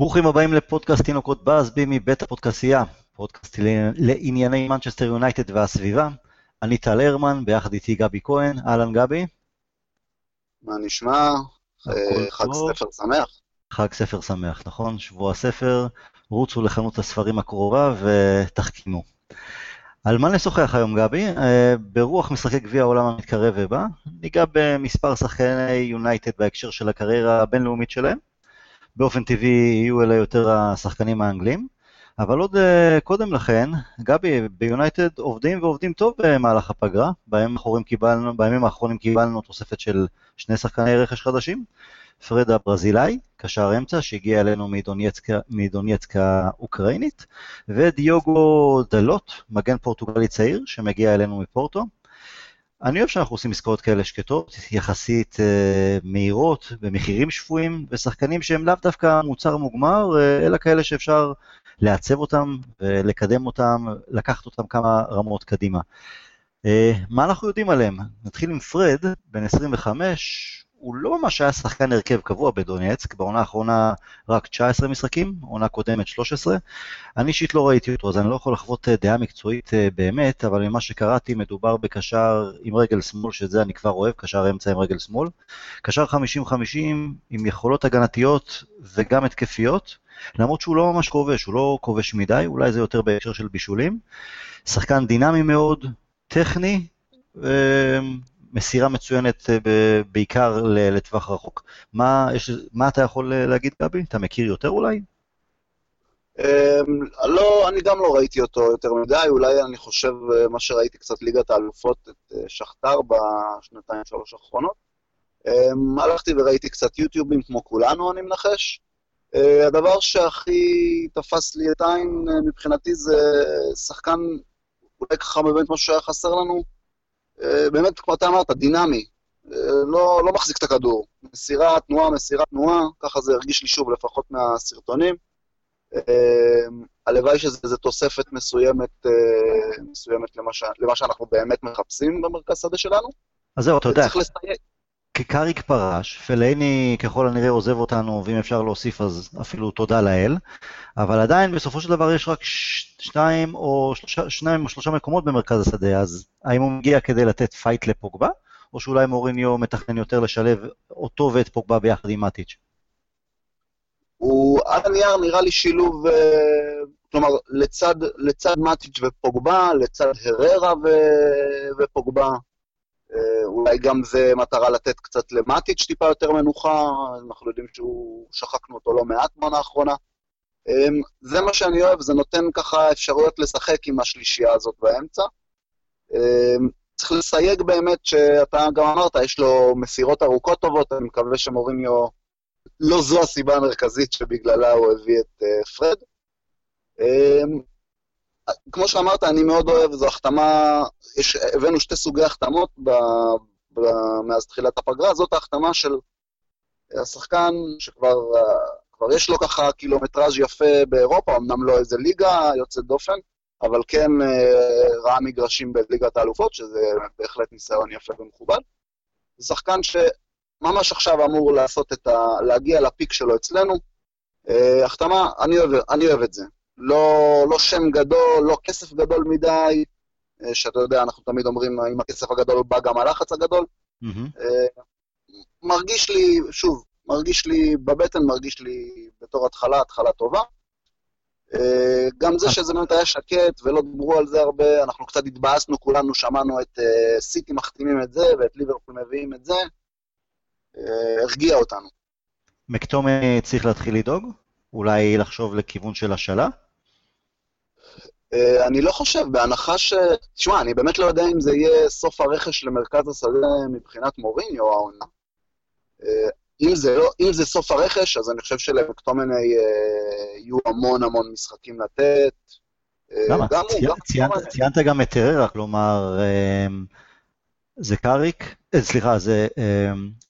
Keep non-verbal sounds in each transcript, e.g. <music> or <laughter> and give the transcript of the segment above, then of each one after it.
ברוכים הבאים לפודקאסט תינוקות באזבי מבית הפודקסייה, פודקאסט לענייני מנצ'סטר יונייטד והסביבה. אני טל הרמן, ביחד איתי גבי כהן. אהלן גבי. מה נשמע? חג טוב. ספר שמח. חג ספר שמח, נכון? שבוע הספר, רוצו לחנות הספרים הקרובה ותחכימו. על מה נשוחח היום גבי? אה, ברוח משחקי גביע העולם המתקרב ובא, ניגע במספר שחקני יונייטד בהקשר של הקריירה הבינלאומית שלהם. באופן טבעי יהיו אלה יותר השחקנים האנגלים. אבל עוד uh, קודם לכן, גבי, ביונייטד עובדים ועובדים טוב במהלך הפגרה. בימים האחרונים קיבלנו, בימים האחרונים קיבלנו תוספת של שני שחקני רכש חדשים. פרד הברזילאי, קשר אמצע, שהגיע אלינו מדונייצקה האוקראינית, ודיוגו דלות, מגן פורטוגלי צעיר, שמגיע אלינו מפורטו. אני אוהב שאנחנו עושים עסקאות כאלה שקטות, יחסית uh, מהירות, במחירים שפויים, ושחקנים שהם לאו דווקא מוצר מוגמר, uh, אלא כאלה שאפשר לעצב אותם ולקדם אותם, לקחת אותם כמה רמות קדימה. Uh, מה אנחנו יודעים עליהם? נתחיל עם פרד, בן 25, הוא לא ממש היה שחקן הרכב קבוע בדונייצק, בעונה האחרונה רק 19 משחקים, עונה קודמת 13. אני אישית לא ראיתי אותו, אז אני לא יכול לחוות אה, דעה מקצועית אה, באמת, אבל ממה שקראתי מדובר בקשר עם רגל שמאל, שזה אני כבר אוהב, קשר אמצע עם רגל שמאל. קשר 50-50 עם יכולות הגנתיות וגם התקפיות, למרות שהוא לא ממש כובש, הוא לא כובש מדי, אולי זה יותר בהקשר של בישולים. שחקן דינמי מאוד, טכני, אה, מסירה מצוינת אה, בעיקר לטווח רחוק. מה, יש, מה אתה יכול אה, להגיד, גבי? אתה מכיר יותר אולי? אמ, לא, אני גם לא ראיתי אותו יותר מדי, אולי אני חושב אה, מה שראיתי קצת ליגת האלופות, את שכתר בשנתיים שלוש האחרונות. אמ, הלכתי וראיתי קצת יוטיובים כמו כולנו, אני מנחש. הדבר שהכי תפס לי את העין מבחינתי זה שחקן, אולי ככה באמת משהו שהיה חסר לנו, באמת, כמו אתה אמרת, דינמי. אה, לא, לא מחזיק את הכדור. מסירה, תנועה, מסירה, תנועה, ככה זה הרגיש לי שוב, לפחות מהסרטונים. אה, הלוואי שזו תוספת מסוימת, מסוימת למה, ש, למה שאנחנו באמת מחפשים במרכז שדה שלנו. אז זהו, אתה יודע. צריך לסייג. קאריק פרש, פלאייני ככל הנראה עוזב אותנו, ואם אפשר להוסיף אז אפילו תודה לאל, אבל עדיין בסופו של דבר יש רק שניים או שלושה, שניים או שלושה מקומות במרכז השדה, אז האם הוא מגיע כדי לתת fight לפוגבה, או שאולי מוריניו מתכנן יותר לשלב אותו ואת פוגבה ביחד עם מאטיץ'? הוא על הנייר נראה לי שילוב, אה, כלומר, לצד, לצד מאטיץ' ופוגבה, לצד הררה ו, ופוגבה. אה, אולי גם זה מטרה לתת קצת למטיץ' טיפה יותר מנוחה, אנחנו יודעים שהוא, שחקנו אותו לא מעט בעונה האחרונה. אמ, זה מה שאני אוהב, זה נותן ככה אפשרויות לשחק עם השלישייה הזאת באמצע. אמ, צריך לסייג באמת שאתה גם אמרת, יש לו מסירות ארוכות טובות, אני מקווה שמוריניו, לא זו הסיבה המרכזית שבגללה הוא הביא את uh, פרד. כמו שאמרת, אני מאוד אוהב, זו החתמה, יש, הבאנו שתי סוגי החתמות ב, ב, מאז תחילת הפגרה, זאת ההחתמה של השחקן שכבר כבר יש לו ככה קילומטראז' יפה באירופה, אמנם לא איזה ליגה יוצאת דופן, אבל כן אה, ראה מגרשים בליגת האלופות, שזה בהחלט ניסיון יפה ומכובד. זה שחקן שממש עכשיו אמור לעשות את ה... להגיע לפיק שלו אצלנו. אה, החתמה, אני אוהב, אני אוהב את זה. לא, לא שם גדול, לא כסף גדול מדי, אה, שאתה יודע, אנחנו תמיד אומרים, אם הכסף הגדול בא גם הלחץ הגדול. Mm-hmm. מרגיש לי, שוב, מרגיש לי, בבטן מרגיש לי בתור התחלה, התחלה טובה. אה, גם זה שזה באמת היה שקט ולא דיברו על זה הרבה, אנחנו קצת התבאסנו, כולנו שמענו את סיטי מחתימים את זה ואת ליברפול מביאים את זה, הרגיע אותנו. מקטומי צריך להתחיל לדאוג? אולי לחשוב לכיוון של השאלה? Uh, אני לא חושב, בהנחה ש... תשמע, אני באמת לא יודע אם זה יהיה סוף הרכש למרכז השדה מבחינת מוריניו העונה. Uh, אם, זה לא, אם זה סוף הרכש, אז אני חושב שלמקטומני uh, יהיו המון המון משחקים לתת. למה? גם צי... הוא, גם ציינת, גם... ציינת גם את טררה, כלומר, זה קאריק, סליחה, זה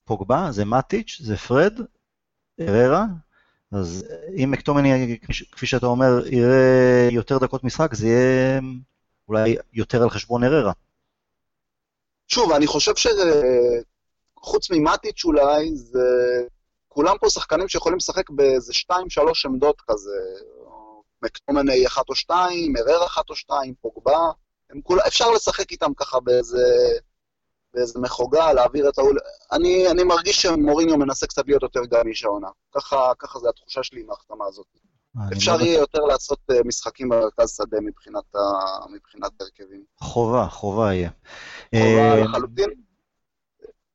פוגבה, זה מאטיץ', זה פרד, טררה, אז אם מקטומני, כפי שאתה אומר, יראה יותר דקות משחק, זה יהיה אולי יותר על חשבון אררה. שוב, אני חושב שחוץ ממטיץ' אולי, זה כולם פה שחקנים שיכולים לשחק באיזה שתיים, שלוש עמדות כזה. מקטומני אחת או שתיים, מרר אחת או שתיים, פוגבה. כול... אפשר לשחק איתם ככה באיזה, באיזה מחוגה, להעביר את האול... אני, אני מרגיש שמוריניו מנסה קצת להיות יותר גמיש העונה. ככה, ככה זה התחושה שלי עם ההחתמה הזאת. אפשר לא יהיה יותר לעשות אה, משחקים במרכז שדה מבחינת, ה... מבחינת הרכבים. חובה, חובה יהיה. חובה אה, לחלוטין.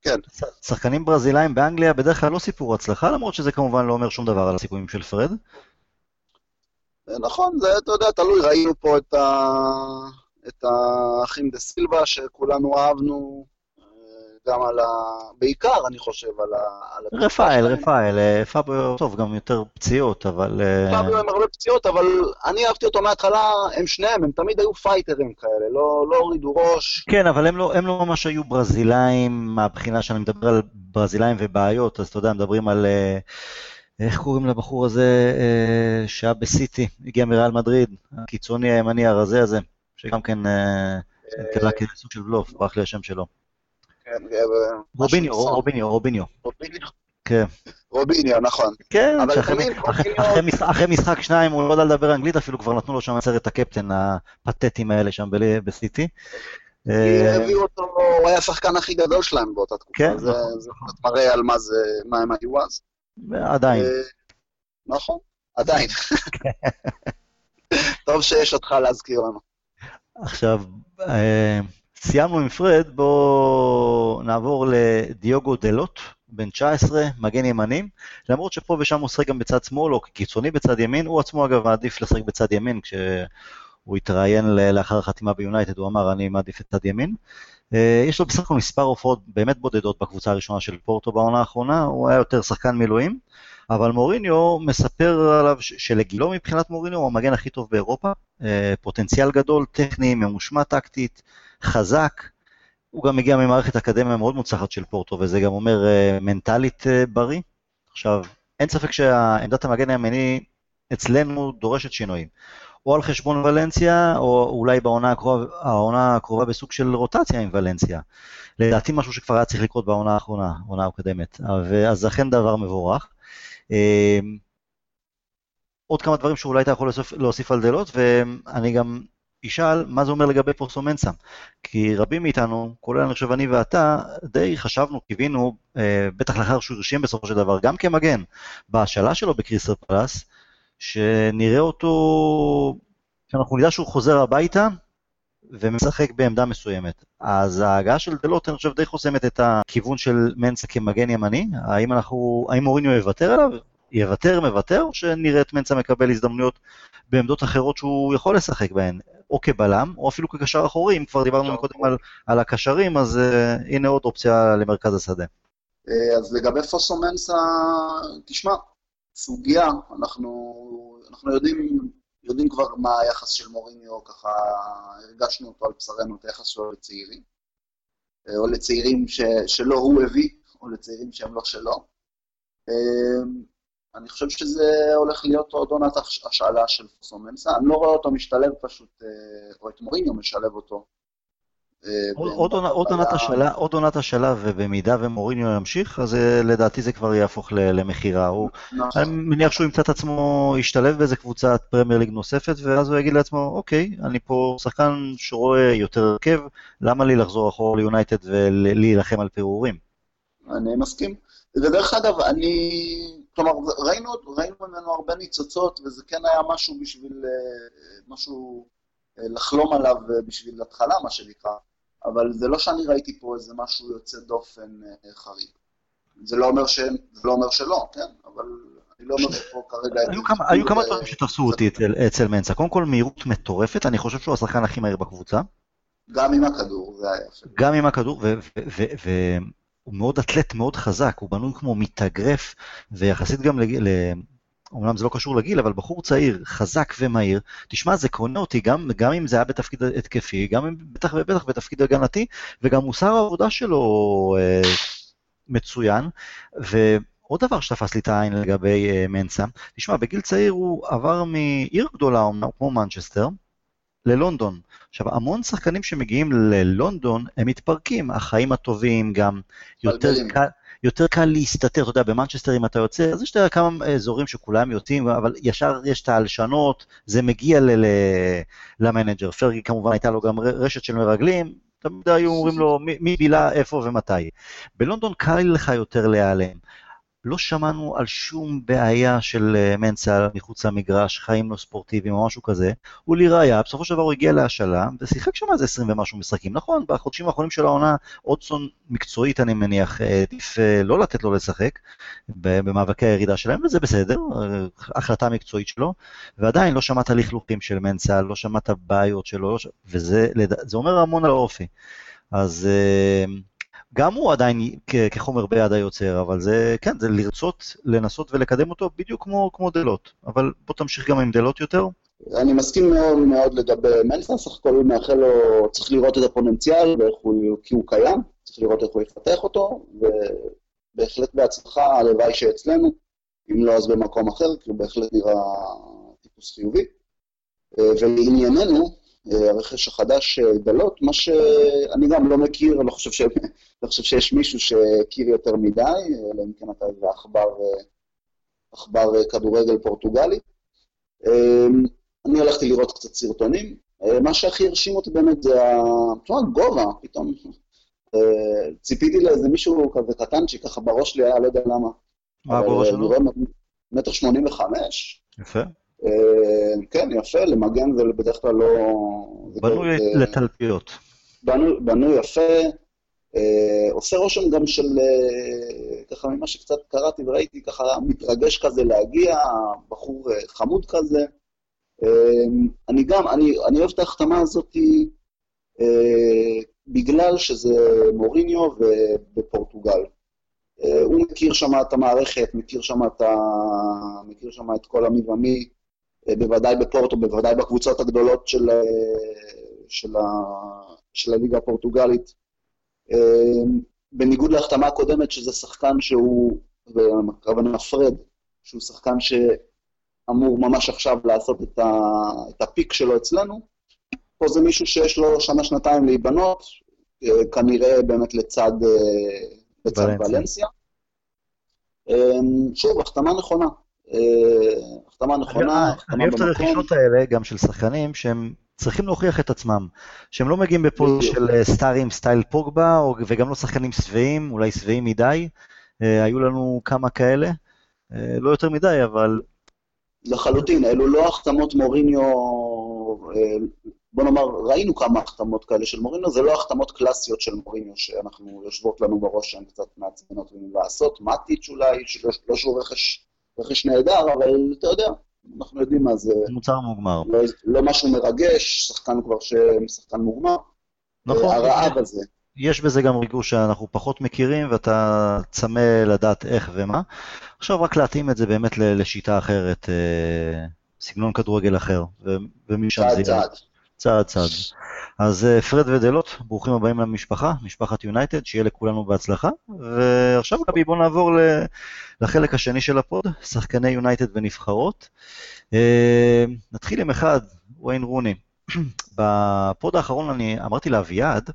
כן. שחקנים ברזילאים באנגליה בדרך כלל לא סיפור הצלחה, למרות שזה כמובן לא אומר שום דבר על הסיכויים של פרד. נכון, זה, אתה יודע, תלוי, ראינו פה את, ה... את האחים דה סילבה, שכולנו אהבנו, גם על ה... בעיקר, אני חושב, על ה... רפאל, רפאל, אה, פאביו, טוב, גם יותר פציעות, אבל... אה, פאביו עם הרבה פציעות, אבל אני אהבתי אותו מההתחלה, הם שניהם, הם תמיד היו פייטרים כאלה, לא, לא הורידו ראש. כן, אבל הם לא, הם לא ממש היו ברזילאים, מהבחינה שאני מדבר על ברזילאים ובעיות, אז אתה יודע, מדברים על... אה, איך קוראים לבחור הזה שהיה בסיטי, הגיע מריאל מדריד, הקיצוני הימני הרזה הזה, שגם כן קלה כסוג של בלוף, ברח לי השם שלו. כן, רוביניו, רוביניו, רוביניו. כן. רוביניו, נכון. כן, אחרי משחק שניים הוא לא יודע לדבר אנגלית, אפילו כבר נתנו לו שם לסרט הקפטן הפתטיים האלה שם בסיטי. אה, הביאו אותו, הוא היה השחקן הכי גדול שלהם באותה תקופה. כן, זה נכון. מראה על מה הם היו אז. עדיין. אה, נכון, עדיין. <laughs> טוב שיש אותך להזכיר לנו. עכשיו, אה, סיימנו עם פרד, בואו נעבור לדיוגו דלוט, בן 19, מגן ימני, למרות שפה ושם הוא שחק גם בצד שמאל או קיצוני בצד ימין, הוא עצמו אגב מעדיף לשחק בצד ימין, כשהוא התראיין לאחר החתימה ביונייטד, הוא אמר אני מעדיף את צד ימין. אה, יש לו בסך הכל מספר הופעות באמת בודדות בקבוצה הראשונה של פורטו בעונה האחרונה, הוא היה יותר שחקן מילואים, אבל מוריניו מספר עליו שלגילו מבחינת מוריניו הוא המגן הכי טוב באירופה, אה, פוטנציאל גדול, טכני, ממושמע טקטית, חזק. הוא גם מגיע ממערכת אקדמיה מאוד מוצלחת של פורטו, וזה גם אומר uh, מנטלית בריא. עכשיו, אין ספק שעמדת המגן הימני אצלנו דורשת שינויים. או על חשבון ולנסיה, או אולי בעונה הקרובה, העונה הקרובה בסוג של רוטציה עם ולנסיה. לדעתי משהו שכבר היה צריך לקרות בעונה האחרונה, העונה הקודמת. אז אכן דבר מבורך. אה, עוד כמה דברים שאולי אתה יכול להוסיף, להוסיף על דלות, ואני גם ישאל מה זה אומר לגבי פורסומנסה. כי רבים מאיתנו, כולל אני חושב אני ואתה, די חשבנו, קיווינו, אה, בטח לאחר שהוא הרשים בסופו של דבר, גם כמגן, בהשאלה שלו בקריסטל פלאס, שנראה אותו, שאנחנו נדע שהוא חוזר הביתה ומשחק בעמדה מסוימת. אז ההגעה של דלוט, אני חושב, די חוסמת את הכיוון של מנסה כמגן ימני. האם אנחנו, האם מוריניו יוותר עליו? יוותר, מוותר, או שנראה את מנסה מקבל הזדמנויות בעמדות אחרות שהוא יכול לשחק בהן? או כבלם, או אפילו כקשר אחורי, אם כבר דיברנו קודם על, על הקשרים, אז uh, הנה עוד אופציה למרכז השדה. אה, אז לגבי פוסו מנסה, תשמע, סוגיה, אנחנו, אנחנו יודעים, יודעים כבר מה היחס של מוריניו, ככה הרגשנו אותו על בשרנו, את היחס שלו לצעירים, אה, או לצעירים ש, שלא הוא הביא, או לצעירים שהם לא שלו. אני חושב שזה הולך להיות עוד עונת השאלה של פוסומנסה. אני לא רואה אותו משתלב פשוט, אה, או את מוריניו משלב אותו. אה, עוד עונת השאלה, ובמידה ומוריניו ימשיך, אז אה, לדעתי זה כבר יהפוך למכירה. נכון. אני מניח שהוא ימצא את עצמו, ישתלב באיזה קבוצת פרמייר ליג נוספת, ואז הוא יגיד לעצמו, אוקיי, אני פה שחקן שרואה יותר הרכב, למה לי לחזור אחורה ליונייטד ולהילחם על פירורים? אני מסכים. ודרך אגב, אני כלומר, ראינו, ראינו ממנו הרבה ניצוצות, וזה כן היה משהו בשביל, אה, משהו לחלום עליו אה, בשביל התחלה, מה שנקרא, אבל זה לא שאני ראיתי פה איזה משהו יוצא דופן חריג. זה לא אומר, ש... זה לא אומר שלא, כן? אבל אני לא אומר שפה כרגע... היו כמה, כמה דברים שתפסו אותי אצל, מנסה. קודם כל, מהירות מטורפת, אני חושב שהוא השחקן הכי מהיר בקבוצה. גם עם הכדור, זה היה יפה. גם עם הכדור, הוא מאוד אתלט, מאוד חזק, הוא בנוי כמו מתאגרף, ויחסית גם אומנם זה לא קשור לגיל, אבל בחור צעיר, חזק ומהיר, תשמע, זה קונה אותי, גם, גם אם זה היה בתפקיד התקפי, גם אם בטח ובטח בתפקיד הגנתי, וגם מוסר העבודה שלו אה, מצוין. ועוד דבר שתפס לי את העין לגבי אה, מנסה, תשמע, בגיל צעיר הוא עבר מעיר גדולה, כמו מנצ'סטר, ללונדון. עכשיו, המון שחקנים שמגיעים ללונדון, הם מתפרקים, החיים הטובים גם יותר קל, יותר קל להסתתר, אתה יודע, במנצ'סטר אם אתה יוצא, אז יש כמה אזורים שכולם יוצאים, אבל ישר יש את ההלשנות, זה מגיע ל manager. פרגי כמובן הייתה לו גם רשת של מרגלים, תמיד היו אומרים לו מי בילה, איפה ומתי. בלונדון קל לך יותר להיעלם. לא שמענו על שום בעיה של אה, מנסה מחוץ למגרש, חיים לא ספורטיביים או משהו כזה. הוא לראיה, בסופו של דבר הוא הגיע להשאלה, ושיחק שם איזה 20 ומשהו משחקים. נכון, בחודשים האחרונים של העונה, אודסון מקצועית, אני מניח, עדיף אה, לא לתת לו לשחק במאבקי הירידה שלהם, וזה בסדר, אה, החלטה מקצועית שלו, ועדיין לא שמעת לכלוכים של מנסה, לא שמעת בעיות שלו, לא וזה אומר המון על האופי. אז... גם הוא עדיין כחומר ביד היוצר, אבל זה, כן, זה לרצות, לנסות ולקדם אותו בדיוק כמו, כמו דלות. אבל בוא תמשיך גם עם דלות יותר. אני מסכים מאוד מאוד לגבי מלסה, סך הכל מאחל לו, צריך לראות את הפוננציאל, הוא, כי הוא קיים, צריך לראות איך הוא יפתח אותו, ובהחלט בהצלחה, הלוואי שאצלנו, אם לא אז במקום אחר, כי הוא בהחלט נראה טיפוס חיובי. ולענייננו, הרכש החדש דלות, מה שאני גם לא מכיר, לא חושב, ש... <laughs> לא חושב שיש מישהו שהכיר יותר מדי, אלא אם כן אתה איזה עכבר, עכבר כדורגל פורטוגלי. אני הלכתי לראות קצת סרטונים, מה שהכי הרשים אותי באמת זה הגובה, פתאום ציפיתי לאיזה מישהו כזה קטנצ'י, ככה בראש שלי היה, לא יודע למה. מה הגובה שלו? מטר שמונים וחמש. יפה. אה, כן, יפה, למגן זה בדרך כלל לא... בנוי לתלפיות. בנוי יפה, אה, עושה רושם גם של, אה, ככה ממה שקצת קראתי וראיתי, ככה מתרגש כזה להגיע, בחור חמוד כזה. אני גם, אני, אני אוהב את ההחתמה הזאת בגלל שזה מוריניו ובפורטוגל. הוא מכיר שם את המערכת, מכיר שם את, ה... מכיר שם את כל המי ומי, בוודאי בפורטו, בוודאי בקבוצות הגדולות של, של, ה, של הליגה הפורטוגלית. בניגוד להחתמה הקודמת, שזה שחקן שהוא, וכמובן פרד, שהוא שחקן שאמור ממש עכשיו לעשות את, ה, את הפיק שלו אצלנו, פה זה מישהו שיש לו שנה-שנתיים להיבנות, כנראה באמת לצד, לצד ולנסיה. שוב, החתמה נכונה. החתמה נכונה, החתמה במקום. אני אוהב את הרכישות האלה, גם של שחקנים, שהם צריכים להוכיח את עצמם. שהם לא מגיעים בפוז של אה, סטארים סטייל פוגבה, וגם לא שחקנים שבעים, אולי שבעים מדי. אה, היו לנו כמה כאלה, אה, לא יותר מדי, אבל... לחלוטין, אלו לא החתמות מוריניו, בוא נאמר, ראינו כמה החתמות כאלה של מוריניו, זה לא החתמות קלאסיות של מוריניו שאנחנו יושבות לנו בראש שהן קצת מעצבנות לעשות, מאטיץ' אולי, לא שהוא רכש רכש נהדר, אבל אתה יודע, אנחנו יודעים מה זה. מוצר מוגמר. לא, לא משהו מרגש, שחקן כבר ש... שחקן מוגמר. נכון. הרעב הזה. יש בזה גם ריגוש שאנחנו פחות מכירים, ואתה צמא לדעת איך ומה. עכשיו רק להתאים את זה באמת לשיטה אחרת, אה, סגנון כדורגל אחר, ומשם זה... צעד צעד. צעד צעד. אז אה, פרד ודלות, ברוכים הבאים למשפחה, משפחת יונייטד, שיהיה לכולנו בהצלחה. ועכשיו גבי בוא נעבור לחלק השני של ה pod, שחקני יונייטד ונבחרות. אה, נתחיל עם אחד, ויין רוני. <clears throat> בפוד האחרון אני אמרתי לאביעד,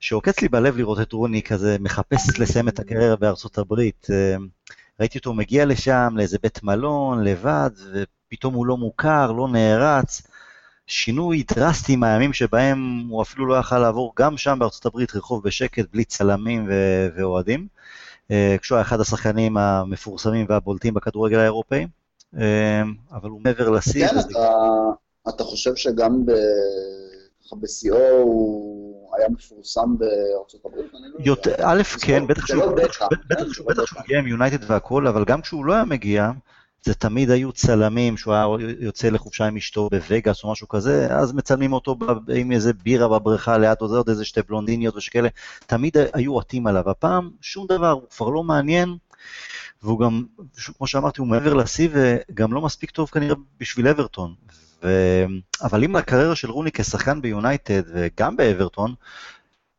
שעוקץ לי בלב לראות את רוני כזה מחפש לסיים את הקריירה בארצות הברית. אה, ראיתי אותו מגיע לשם, לאיזה בית מלון, לבד, ופתאום הוא לא מוכר, לא נערץ. שינוי דרסטי מהימים שבהם הוא אפילו לא יכל לעבור גם שם בארצות הברית רחוב בשקט, בלי צלמים ו- ואוהדים, אה, כשהוא היה אחד השחקנים המפורסמים והבולטים בכדורגל האירופאי, אה, אבל הוא מעבר לשיא. כן, אתה, אתה חושב שגם בשיאו הוא היה מפורסם בארצות הברית? לא א', כן, בטח שהוא הגיע עם יונייטד והכל, אבל גם כשהוא לא היה מגיע, זה תמיד היו צלמים, שהוא היה יוצא לחופשה עם אשתו בווגאס או משהו כזה, אז מצלמים אותו עם איזה בירה בבריכה ליד עוד איזה שתי בלונדיניות ושכאלה, תמיד היו עטים עליו. הפעם שום דבר, הוא כבר לא מעניין, והוא גם, כמו שאמרתי, הוא מעבר לשיא וגם לא מספיק טוב כנראה בשביל אברטון. ו... אבל אם הקריירה של רוני כשחקן ביונייטד וגם באברטון,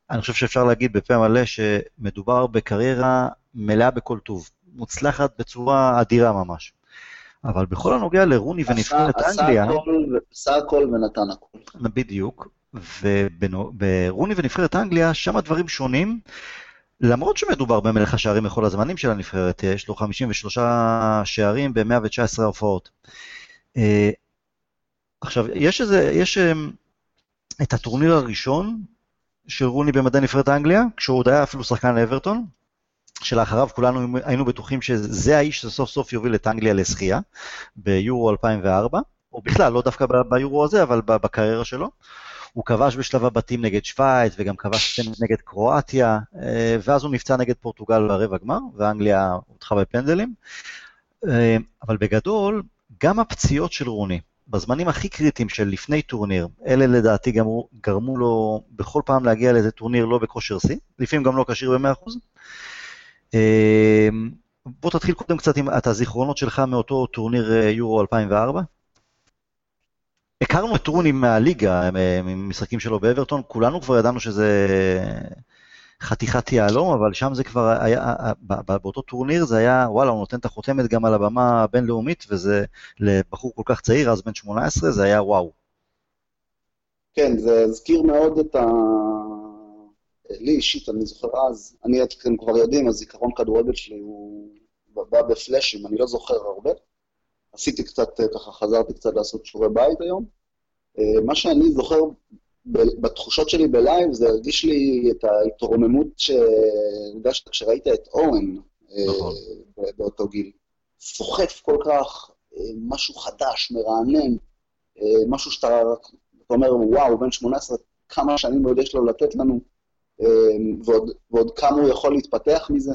אני חושב שאפשר להגיד בפה מלא שמדובר בקריירה מלאה בכל טוב, מוצלחת בצורה אדירה ממש. אבל בכל הנוגע לרוני ונבחרת אנגליה... עשה הכל ונתן הכל. בדיוק. וברוני ונבחרת אנגליה, שם הדברים שונים. למרות שמדובר במלך השערים בכל הזמנים של הנבחרת, יש לו 53 שערים ב-119 הופעות. עכשיו, יש איזה, יש את הטורניר הראשון של רוני במדעי נבחרת אנגליה, כשהוא עוד היה אפילו שחקן לאברטון, שלאחריו כולנו היינו בטוחים שזה האיש שסוף סוף יוביל את אנגליה לזכייה, ביורו 2004, או בכלל, לא דווקא ביורו הזה, אבל בקריירה שלו. הוא כבש בשלב הבתים נגד שווייץ, וגם כבש נגד קרואטיה, אה, ואז הוא נפצע נגד פורטוגל ברבע גמר, ואנגליה הודחה בפנדלים. אה, אבל בגדול, גם הפציעות של רוני, בזמנים הכי קריטיים של לפני טורניר, אלה לדעתי גרמו, גרמו לו בכל פעם להגיע לאיזה טורניר לא בכושר שיא, לפעמים גם לא כשיר ב-100%. אה, בוא תתחיל קודם קצת עם את הזיכרונות שלך מאותו טורניר יורו 2004. הכרנו את רוני מהליגה, ממשחקים שלו באברטון, כולנו כבר ידענו שזה חתיכת יהלום, אבל שם זה כבר היה, באותו טורניר זה היה, וואלה, הוא נותן את החותמת גם על הבמה הבינלאומית, וזה לבחור כל כך צעיר, אז בן 18, זה היה וואו. כן, זה הזכיר מאוד את ה... לי אישית, אני זוכר אז, אני, אתם כבר יודעים, הזיכרון כדורגל שלי הוא בא בפלאשים, אני לא זוכר הרבה. עשיתי קצת, אה, ככה חזרתי קצת לעשות שיעורי בית היום. אה, מה שאני זוכר בתחושות שלי בלייב, זה הרגיש לי את ההתרוממות שהרגשת כשראית את אורן אה, נכון. באותו גיל. סוחף כל כך, משהו חדש, מרענן, משהו שאתה אומר, וואו, בן 18, כמה שנים עוד יש לו לתת לנו, ועוד, ועוד כמה הוא יכול להתפתח מזה.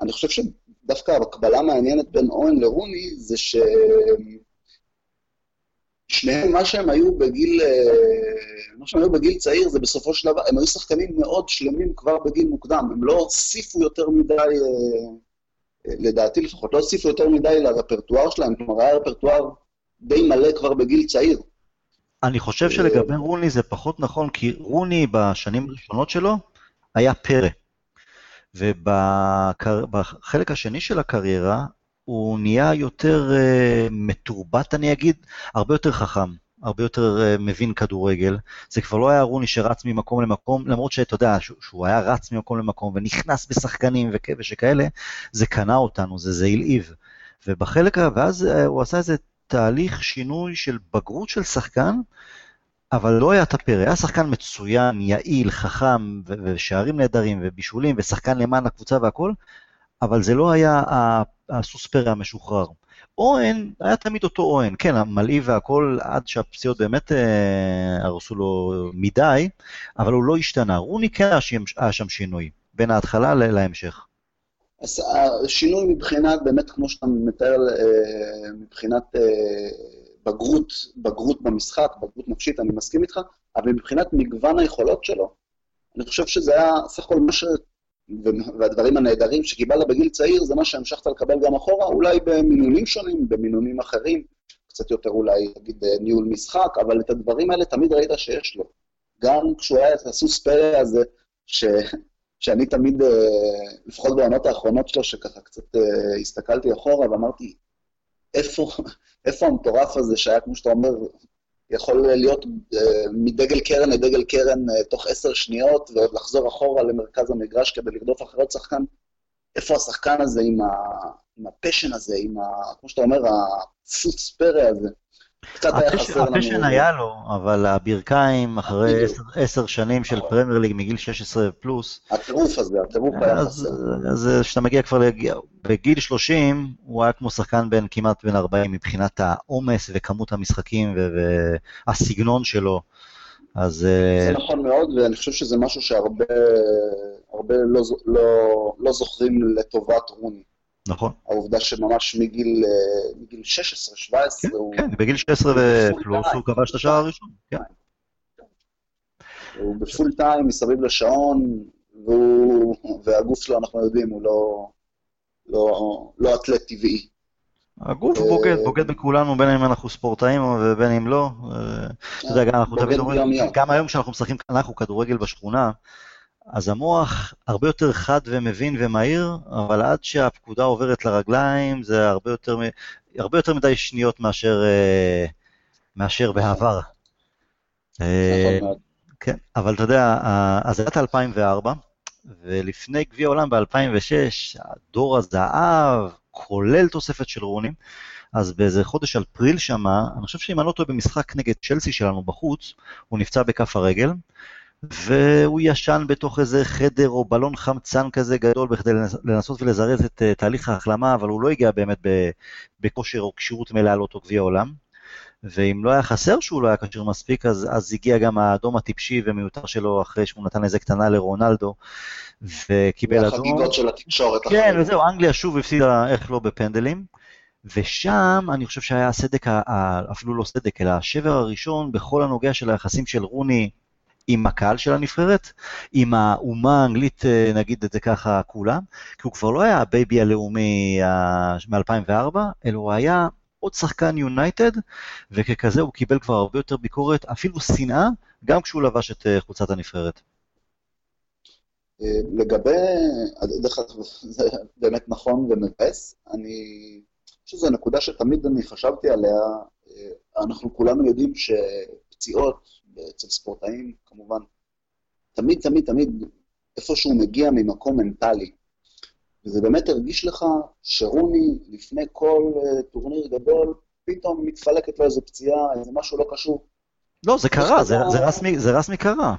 אני חושב ש... דווקא הקבלה מעניינת בין אוהן לרוני זה ש... שניהם, מה שהם היו בגיל, אה, מה שהם היו בגיל צעיר, זה בסופו של דבר, הם היו שחקנים מאוד שלמים כבר בגיל מוקדם, הם לא הוסיפו יותר מדי, אה, לדעתי לפחות, לא הוסיפו יותר מדי לרפרטואר שלהם, כלומר היה רפרטואר די מלא כבר בגיל צעיר. אני חושב שלגבי רוני זה פחות נכון, כי רוני בשנים הראשונות שלו היה פרא. ובחלק השני של הקריירה הוא נהיה יותר uh, מתורבת, אני אגיד, הרבה יותר חכם, הרבה יותר uh, מבין כדורגל. זה כבר לא היה רוני שרץ ממקום למקום, למרות שאתה יודע, שהוא, היה רץ ממקום למקום ונכנס בשחקנים ושכאלה, זה קנה אותנו, זה, זה הלהיב. ובחלק, ואז uh, הוא עשה איזה תהליך שינוי של בגרות של שחקן, אבל לא היה טפר, היה שחקן מצוין, יעיל, חכם, ושערים נהדרים, ובישולים, ושחקן למען הקבוצה והכל, אבל זה לא היה הסוס פרא המשוחרר. אוהן, היה תמיד אותו אוהן, כן, המלאי והכל, עד שהפציעות באמת אה, הרסו לו מדי, אבל הוא לא השתנה. רוני כן היה שם שינוי, בין ההתחלה להמשך. השינוי מבחינת, באמת, כמו שאתה מתאר, אה, מבחינת אה, בגרות, בגרות במשחק, בגרות נפשית, אני מסכים איתך, אבל מבחינת מגוון היכולות שלו, אני חושב שזה היה סך הכל מה ש... והדברים הנהדרים שקיבלת בגיל צעיר, זה מה שהמשכת לקבל גם אחורה, אולי במינונים שונים, במינונים אחרים, קצת יותר אולי, נגיד, ניהול משחק, אבל את הדברים האלה תמיד ראית שיש לו. גם כשהוא היה את הסוס פרא הזה, ש... שאני תמיד, אה, לפחות בעונות האחרונות שלו, שככה קצת אה, הסתכלתי אחורה ואמרתי, איפה, איפה המטורף הזה שהיה, כמו שאתה אומר, יכול להיות אה, מדגל קרן לדגל קרן תוך עשר שניות, ועוד לחזור אחורה למרכז המגרש כדי לרדוף אחרי עוד שחקן? איפה השחקן הזה עם, ה passion הזה, עם ה... כמו שאתה אומר, הסוס פרא הזה? קצת היה חסר לנו... ה passion היה לו, אבל הברכיים, אחרי עשר שנים של פרמייר ליג מגיל 16 פלוס... הטירוף הזה, הטירוף היה חסר. אז כשאתה מגיע כבר. בגיל 30, הוא היה כמו שחקן בין כמעט בין 40 מבחינת העומס וכמות המשחקים והסגנון שלו. אז... זה אה, נכון מאוד, ואני חושב שזה משהו שהרבה לא, לא, לא זוכרים לטובת רוני. נכון. העובדה שממש מגיל, אה, מגיל 16, 17 כן, הוא... כן, בגיל 16 ופלוס הוא כבש את השער הראשון, כן. הוא בפול טיים מסביב לשעון, והוא, והגוף שלו, אנחנו יודעים, הוא לא, לא, לא אתלט טבעי. הגוף הוא בוגד, אה, בוגד בכולנו, בין אם אנחנו ספורטאים ובין אם לא. אה, אתה יודע, גם אנחנו תמיד אומרים, גם היום כשאנחנו משחקים, אנחנו כדורגל בשכונה, אז המוח הרבה יותר חד ומבין ומהיר, אבל עד שהפקודה עוברת לרגליים זה הרבה יותר, הרבה יותר מדי שניות מאשר, אה, מאשר בעבר. אה, כן, אבל אתה יודע, אז זה היה 2004, ולפני גביע העולם ב-2006, דור הזהב, כולל תוספת של רונים, אז באיזה חודש אפריל שמה, אני חושב שאם אני לא טועה במשחק נגד צ'לסי שלנו בחוץ, הוא נפצע בכף הרגל, והוא ישן בתוך איזה חדר או בלון חמצן כזה גדול בכדי לנסות ולזרז את uh, תהליך ההחלמה, אבל הוא לא הגיע באמת בכושר או כשירות מלאה לאותו גביע עולם. ואם לא היה חסר שהוא לא היה כשיר מספיק, אז, אז הגיע גם האדום הטיפשי ומיותר שלו אחרי שהוא נתן איזה קטנה לרונלדו, וקיבל אדום. והחגיגות של התקשורת. כן, וזהו, אנגליה שוב הפסידה, איך לא, בפנדלים. ושם אני חושב שהיה הסדק, אפילו לא סדק, אלא השבר הראשון בכל הנוגע של היחסים של רוני עם הקהל של הנבחרת, עם האומה האנגלית, אה, נגיד את זה ככה, כולם, כי הוא כבר לא היה ה baby הלאומי מ-2004, אלא הוא היה עוד שחקן יונייטד, וככזה הוא קיבל כבר הרבה יותר ביקורת, אפילו שנאה, גם כשהוא לבש את אה, חולצת הנבחרת. אה, לגבי, דרך אגב, זה באמת נכון ומבאס, אני חושב שזו נקודה שתמיד אני חשבתי עליה, אנחנו כולנו יודעים שפציעות אצל ספורטאים, כמובן, תמיד, תמיד, תמיד איפשהו מגיע ממקום מנטלי. וזה באמת הרגיש לך שרוני, לפני כל uh, טורניר גדול, פתאום מתפלקת לו איזו פציעה, איזה משהו לא קשור. לא, זה קרה, זה, זה, רסמי, זה רסמי קרה.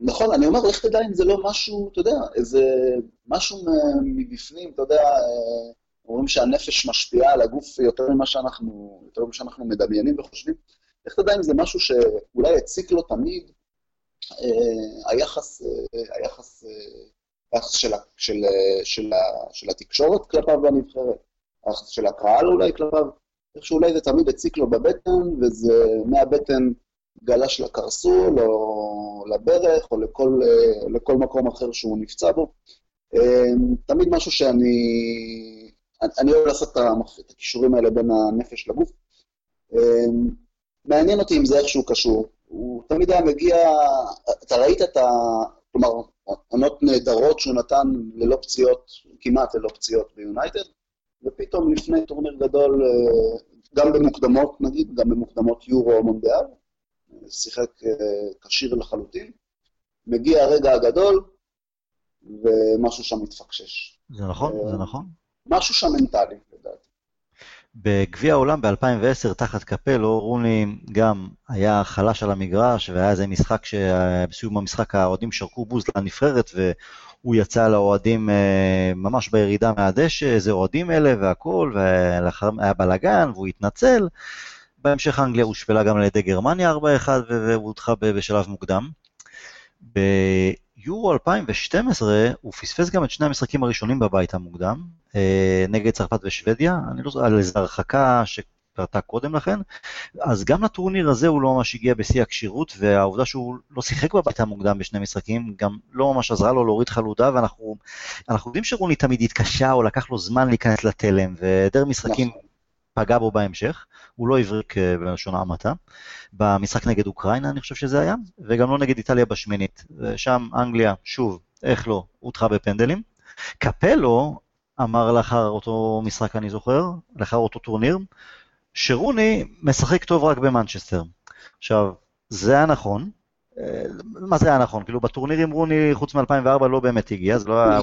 נכון, אני אומר, לך תדע אם זה לא משהו, אתה יודע, איזה משהו מבפנים, אתה יודע, אה, אומרים שהנפש משפיעה על הגוף יותר ממה שאנחנו, יותר ממה שאנחנו מדמיינים וחושבים. איך תדע אם זה משהו שאולי הציק לו תמיד, אה, היחס, אה, היחס, אה, היחס של, של, של, של התקשורת כלפיו בנבחרת, היחס של הקהל אולי כלפיו, איך שאולי זה תמיד הציק לו בבטן, וזה מהבטן גלש לקרסול, או לברך, או לכל, לכל מקום אחר שהוא נפצע בו. תמיד משהו שאני... אני אוהב לעשות את הכישורים האלה בין הנפש לגוף. מעניין אותי אם זה איכשהו קשור. הוא תמיד היה מגיע, אתה ראית את ה... כלומר, עונות נהדרות שהוא נתן ללא פציעות, כמעט ללא פציעות ביונייטד, ופתאום לפני טורניר גדול, אה, גם במוקדמות, נגיד, גם במוקדמות יורו או מונדיאל, שיחק אה, כשיר לחלוטין, מגיע הרגע הגדול, ומשהו שם מתפקשש. זה נכון, זה אה, נכון. משהו שם מנטלי. בגביע העולם ב-2010, תחת קפלו, רוני גם היה חלש על המגרש, והיה איזה משחק שבסיום המשחק האוהדים שרקו בוז לנבחרת, והוא יצא לאוהדים אה, ממש בירידה מהדשא, איזה אוהדים אלה והכול, ולאחר היה בלאגן, והוא התנצל. בהמשך אנגליה הושפלה גם על ידי גרמניה 4-1 והודחה בשלב מוקדם. ביורו 2012 הוא פספס גם את שני המשחקים הראשונים בבית המוקדם, נגד צרפת ושוודיה, אני לא זוכר, על איזו הרחקה שקרתה קודם לכן, אז גם לטורניר הזה הוא לא ממש הגיע בשיא הכשירות, והעובדה שהוא לא שיחק בבית המוקדם בשני משחקים, גם לא ממש עזרה לו להוריד חלודה, ואנחנו יודעים שרוני תמיד התקשה או לקח לו זמן להיכנס לתלם, והיעדר משחקים נכון. פגע בו בהמשך, הוא לא הבריק אה, בלשון המעטה. במשחק נגד אוקראינה אני חושב שזה היה, וגם לא נגד איטליה בשמינית. שם אנגליה, שוב, איך לא, הודחה בפנדלים. קפלו אמר לאחר אותו משחק, אני זוכר, לאחר אותו טורניר, שרוני משחק טוב רק במנצ'סטר. עכשיו, זה היה נכון. אה, מה זה היה נכון? כאילו בטורנירים רוני, חוץ מ-2004, לא באמת הגיע, זה לא היה...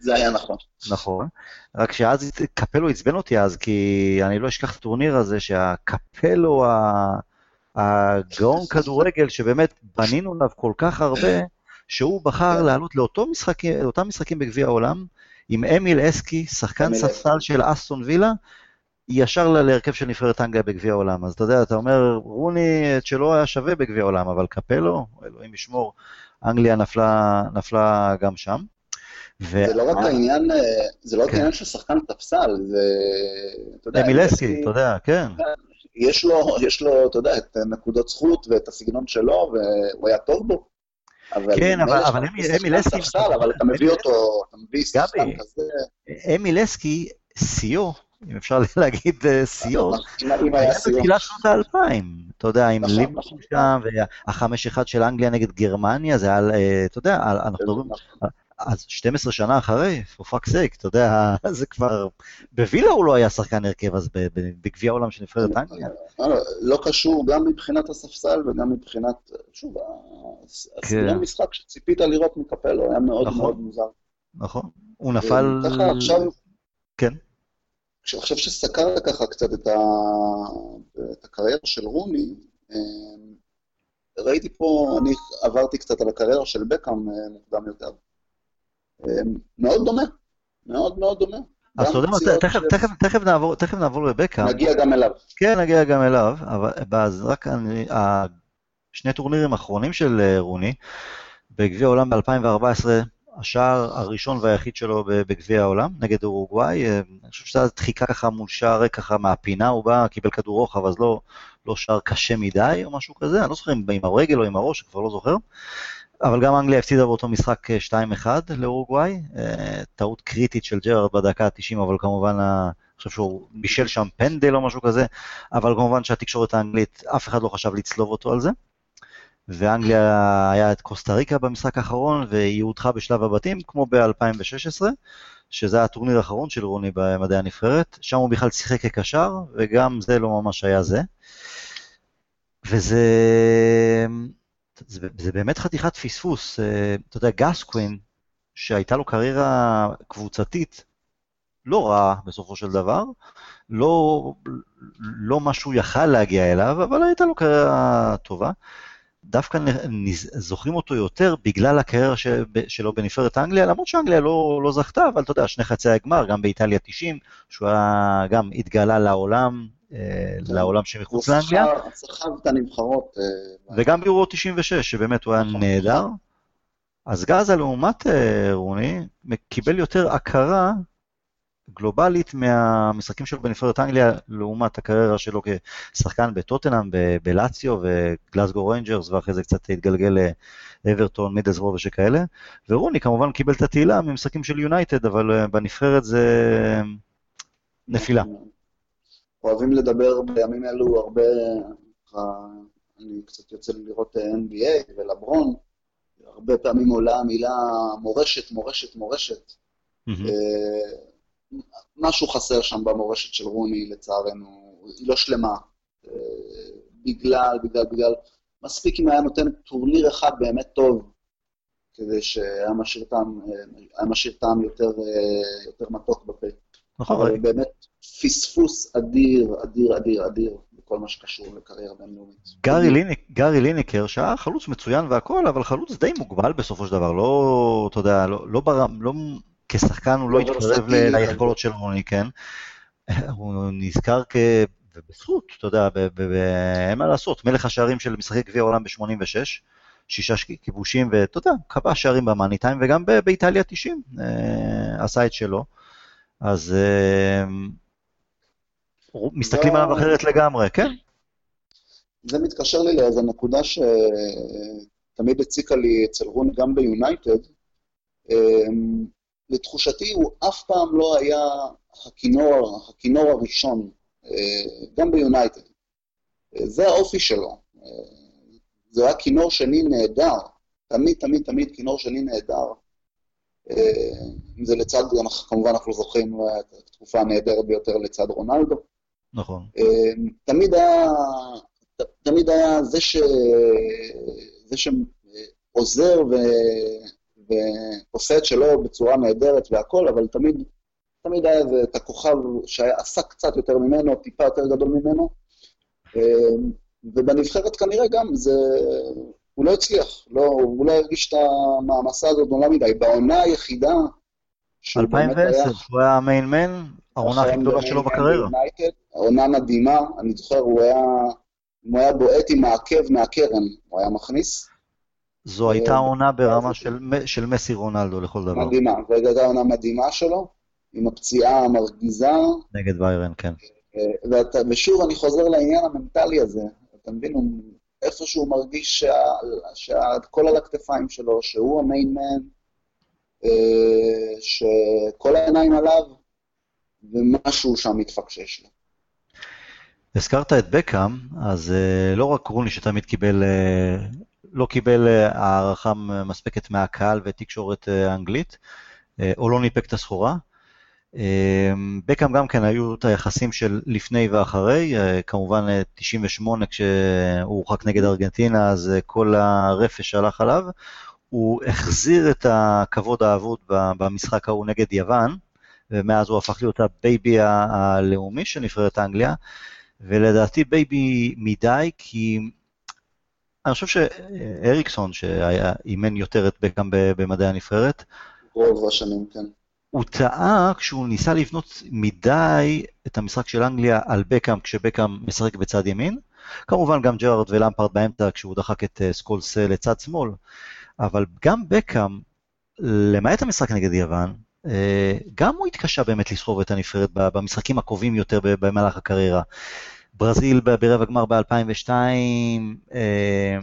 זה היה נכון. נכון. רק שאז קפלו עצבן אותי אז, כי אני לא אשכח את הטורניר הזה, שהקפלו הגאון כדורגל, שבאמת בנינו עליו כל כך הרבה, שהוא בחר כן. לעלות לאותם משחקים בגביע העולם, עם אמיל אסקי, שחקן ספסל של אסטון וילה, ישר להרכב של נבחרת אנגליה בגביע העולם. אז אתה יודע, אתה אומר, רוני, את שלא היה שווה בגביע העולם, אבל קפלו, אלוהים ישמור, אנגליה נפלה, נפלה גם שם. ו... זה לא רק העניין, אה, זה לא רק כן. העניין של שחקן ספסל, זה, אתה יודע... אמיל אסקי, אתה יודע, כן. יש לו, יש לו, אתה יודע, את נקודות זכות ואת הסגנון שלו, והוא היה טוב בו. כן, אבל, אבל אמיל אסקי... אבל אתה מביא אותו, אתה מביא שחקן כזה... אמיל אסקי, שיאו, אם אפשר <laughs> להגיד שיאו, היה בתחילת שנות האלפיים. אתה יודע, עם נכון, ליברפול נכון. שם, והחמש אחד של אנגליה נגד גרמניה, זה היה, אה, אתה יודע, אנחנו מדברים אז 12 שנה אחרי, for fuck's sake, אתה יודע, <laughs> זה כבר... בווילה הוא לא היה שחקן הרכב, אז בגביע העולם של נבחרת אנגליה. לא קשור גם מבחינת הספסל וגם מבחינת, שוב, הסגנון כן. משחק שציפית לראות מקפלו היה מאוד נכון. מאוד מוזר. נכון, הוא נפל... ככה עכשיו... כן. עכשיו שסקרת ככה קצת את, ה... את הקריירה של רוני, אמ, ראיתי פה, אני עברתי קצת על הקריירה של בקאם אה, מוקדם יותר. מאוד דומה, מאוד מאוד דומה. אז אתה יודע מה, תכף, נעבור, תכף נעבור לבקאם. נגיע גם אליו. כן, נגיע גם אליו, אבל אז רק אני, שני טורנירים האחרונים של אה, רוני, בגביע העולם ב-2014, השער הראשון והיחיד שלו בגביע העולם, נגד אורוגוואי, אה, אני חושב שזו דחיקה ככה מול שער ריק ככה מהפינה, הוא בא, קיבל כדור רוחב, אז לא, לא שער קשה מדי או משהו כזה, אני לא זוכר אם עם הרגל או עם הראש, כבר לא זוכר. אבל גם אנגליה הפסידה באותו משחק 2-1 אה, לאורוגוואי, אה, טעות קריטית של ג'רארד בדקה ה-90, אבל כמובן, אני חושב שהוא בישל שם פנדל או משהו כזה, אבל כמובן שהתקשורת האנגלית, אף אחד לא חשב לצלוב אותו על זה. ואנגליה היה את קוסטה ריקה במשחק האחרון, והיא הודחה בשלב הבתים, כמו ב-2016, שזה הטורניר האחרון של רוני במדעי הנבחרת, שם הוא בכלל שיחק כקשר, וגם זה לא ממש היה זה. וזה זה, זה באמת חתיכת פספוס. אה, אתה יודע, גסקווין, שהייתה לו קריירה קבוצתית לא רעה בסופו של דבר, לא, לא מה שהוא יכל להגיע אליו, אבל הייתה לו קריירה טובה. דווקא זוכרים אותו יותר בגלל הקריירה שלו בנבחרת אנגליה, למרות שאנגליה לא, לא זכתה, אבל אתה יודע, שני חצי הגמר, גם באיטליה 90, שהוא היה, גם התגלה לעולם, לעולם שמחוץ לאנגליה. הוא סחב את הנבחרות. אה, וגם ביורו 96, שבאמת הוא היה נכון. נהדר. אז גאזה לעומת אה, רוני, קיבל יותר הכרה גלובלית מהמשחקים שלו בנבחרת אנגליה, לעומת הקריירה שלו כשחקן בטוטנאם, בלאציו וגלסגו ריינג'רס, ואחרי זה קצת התגלגל לאברטון, מידלסבורו ושכאלה. ורוני כמובן קיבל את התהילה ממשחקים של יונייטד, אבל בנבחרת זה נפילה. אוהבים לדבר בימים אלו הרבה, אני קצת יוצא לראות NBA ולברון, הרבה פעמים עולה המילה מורשת, מורשת, מורשת. משהו חסר שם במורשת של רוני, לצערנו, היא לא שלמה. בגלל, בגלל, בגלל, מספיק אם היה נותן טורניר אחד באמת טוב, כדי שהיה משאיר טעם יותר, יותר מתוק בפה. נכון. אבל באמת פספוס אדיר, אדיר, אדיר, אדיר, בכל מה שקשור לקריירה בינלאומית. גארי, ליניק, גארי ליניקר, שהיה חלוץ מצוין והכל, אבל חלוץ די מוגבל בסופו של דבר, לא, אתה יודע, לא, לא, ברם, לא כשחקן הוא לא, לא התקרב ליכולות של רוני, כן? <laughs> הוא נזכר כ... ובזכות, אתה יודע, אין מה לעשות, מלך השערים של משחקי גביע העולם ב-86, שישה כיבושים, ואתה יודע, כבש שערים במאני טיים, וגם באיטליה 90 אה, עשה את שלו. אז אה, מסתכלים עליו אחרת לגמרי, כן? זה מתקשר לי לאיזו נקודה שתמיד הציקה לי אצל רון גם ביונייטד. אה, לתחושתי הוא אף פעם לא היה הכינור, הכינור הראשון, אה, גם ביונייטד. זה האופי שלו. זה היה כינור שני נהדר, תמיד, תמיד, תמיד כינור שני נהדר. אם זה לצד, כמובן אנחנו זוכרים את התקופה הנהדרת ביותר לצד רונלדו. נכון. תמיד היה, תמיד היה זה, ש... זה שעוזר ו... ועושה את שלו בצורה נהדרת והכל, אבל תמיד, תמיד היה את הכוכב שעשה קצת יותר ממנו, טיפה יותר גדול ממנו. ובנבחרת כנראה גם זה, הוא לא הצליח, לא, הוא לא הרגיש את המעמסה הזאת גדולה מדי. בעונה היחידה... 2010, הוא היה המיין מן, העונה הכי גדולה שלו בקריירה. עונה מדהימה, אני זוכר, הוא היה, הוא היה בועט עם העקב מהקרן, הוא היה מכניס. זו הייתה עונה ברמה של, של מסי רונלדו לכל דבר. מדהימה, זו הייתה עונה מדהימה שלו, עם הפציעה המרגיזה. נגד ביירן, כן. ואתה, ושוב, אני חוזר לעניין המנטלי הזה. אתה מבין, הוא איפשהו מרגיש שהכל על הכתפיים שלו, שהוא המיינמן, אה, שכל העיניים עליו, ומשהו שם מתפקשש לו. הזכרת את בקאם, אז uh, לא רק רוני שתמיד קיבל uh, לא קיבל הערכה מספקת מהקהל ותקשורת אנגלית, או לא ניפק את הסחורה. בקאם גם כן היו את היחסים של לפני ואחרי, כמובן 98 כשהוא הורחק נגד ארגנטינה, אז כל הרפש הלך עליו. הוא החזיר את הכבוד האבוד במשחק ההוא נגד יוון, ומאז הוא הפך להיות הבייבי הלאומי של נבחרת אנגליה, ולדעתי בייבי מדי, כי אני חושב שאריקסון, שאימן יותר את בקאם במדי הנבחרת, רוב השנים, כן. הוא טעה כשהוא ניסה לבנות מדי את המשחק של אנגליה על בקאם, כשבקאם משחק בצד ימין. כמובן גם ג'רארד ולמפרד באמצע, כשהוא דחק את אה, סקולס לצד שמאל. אבל גם בקאם, למעט המשחק נגד יוון, אה, גם הוא התקשה באמת לסחוב את הנבחרת במשחקים הקרובים יותר במהלך הקריירה. ברזיל ברבע גמר ב-2002, אה,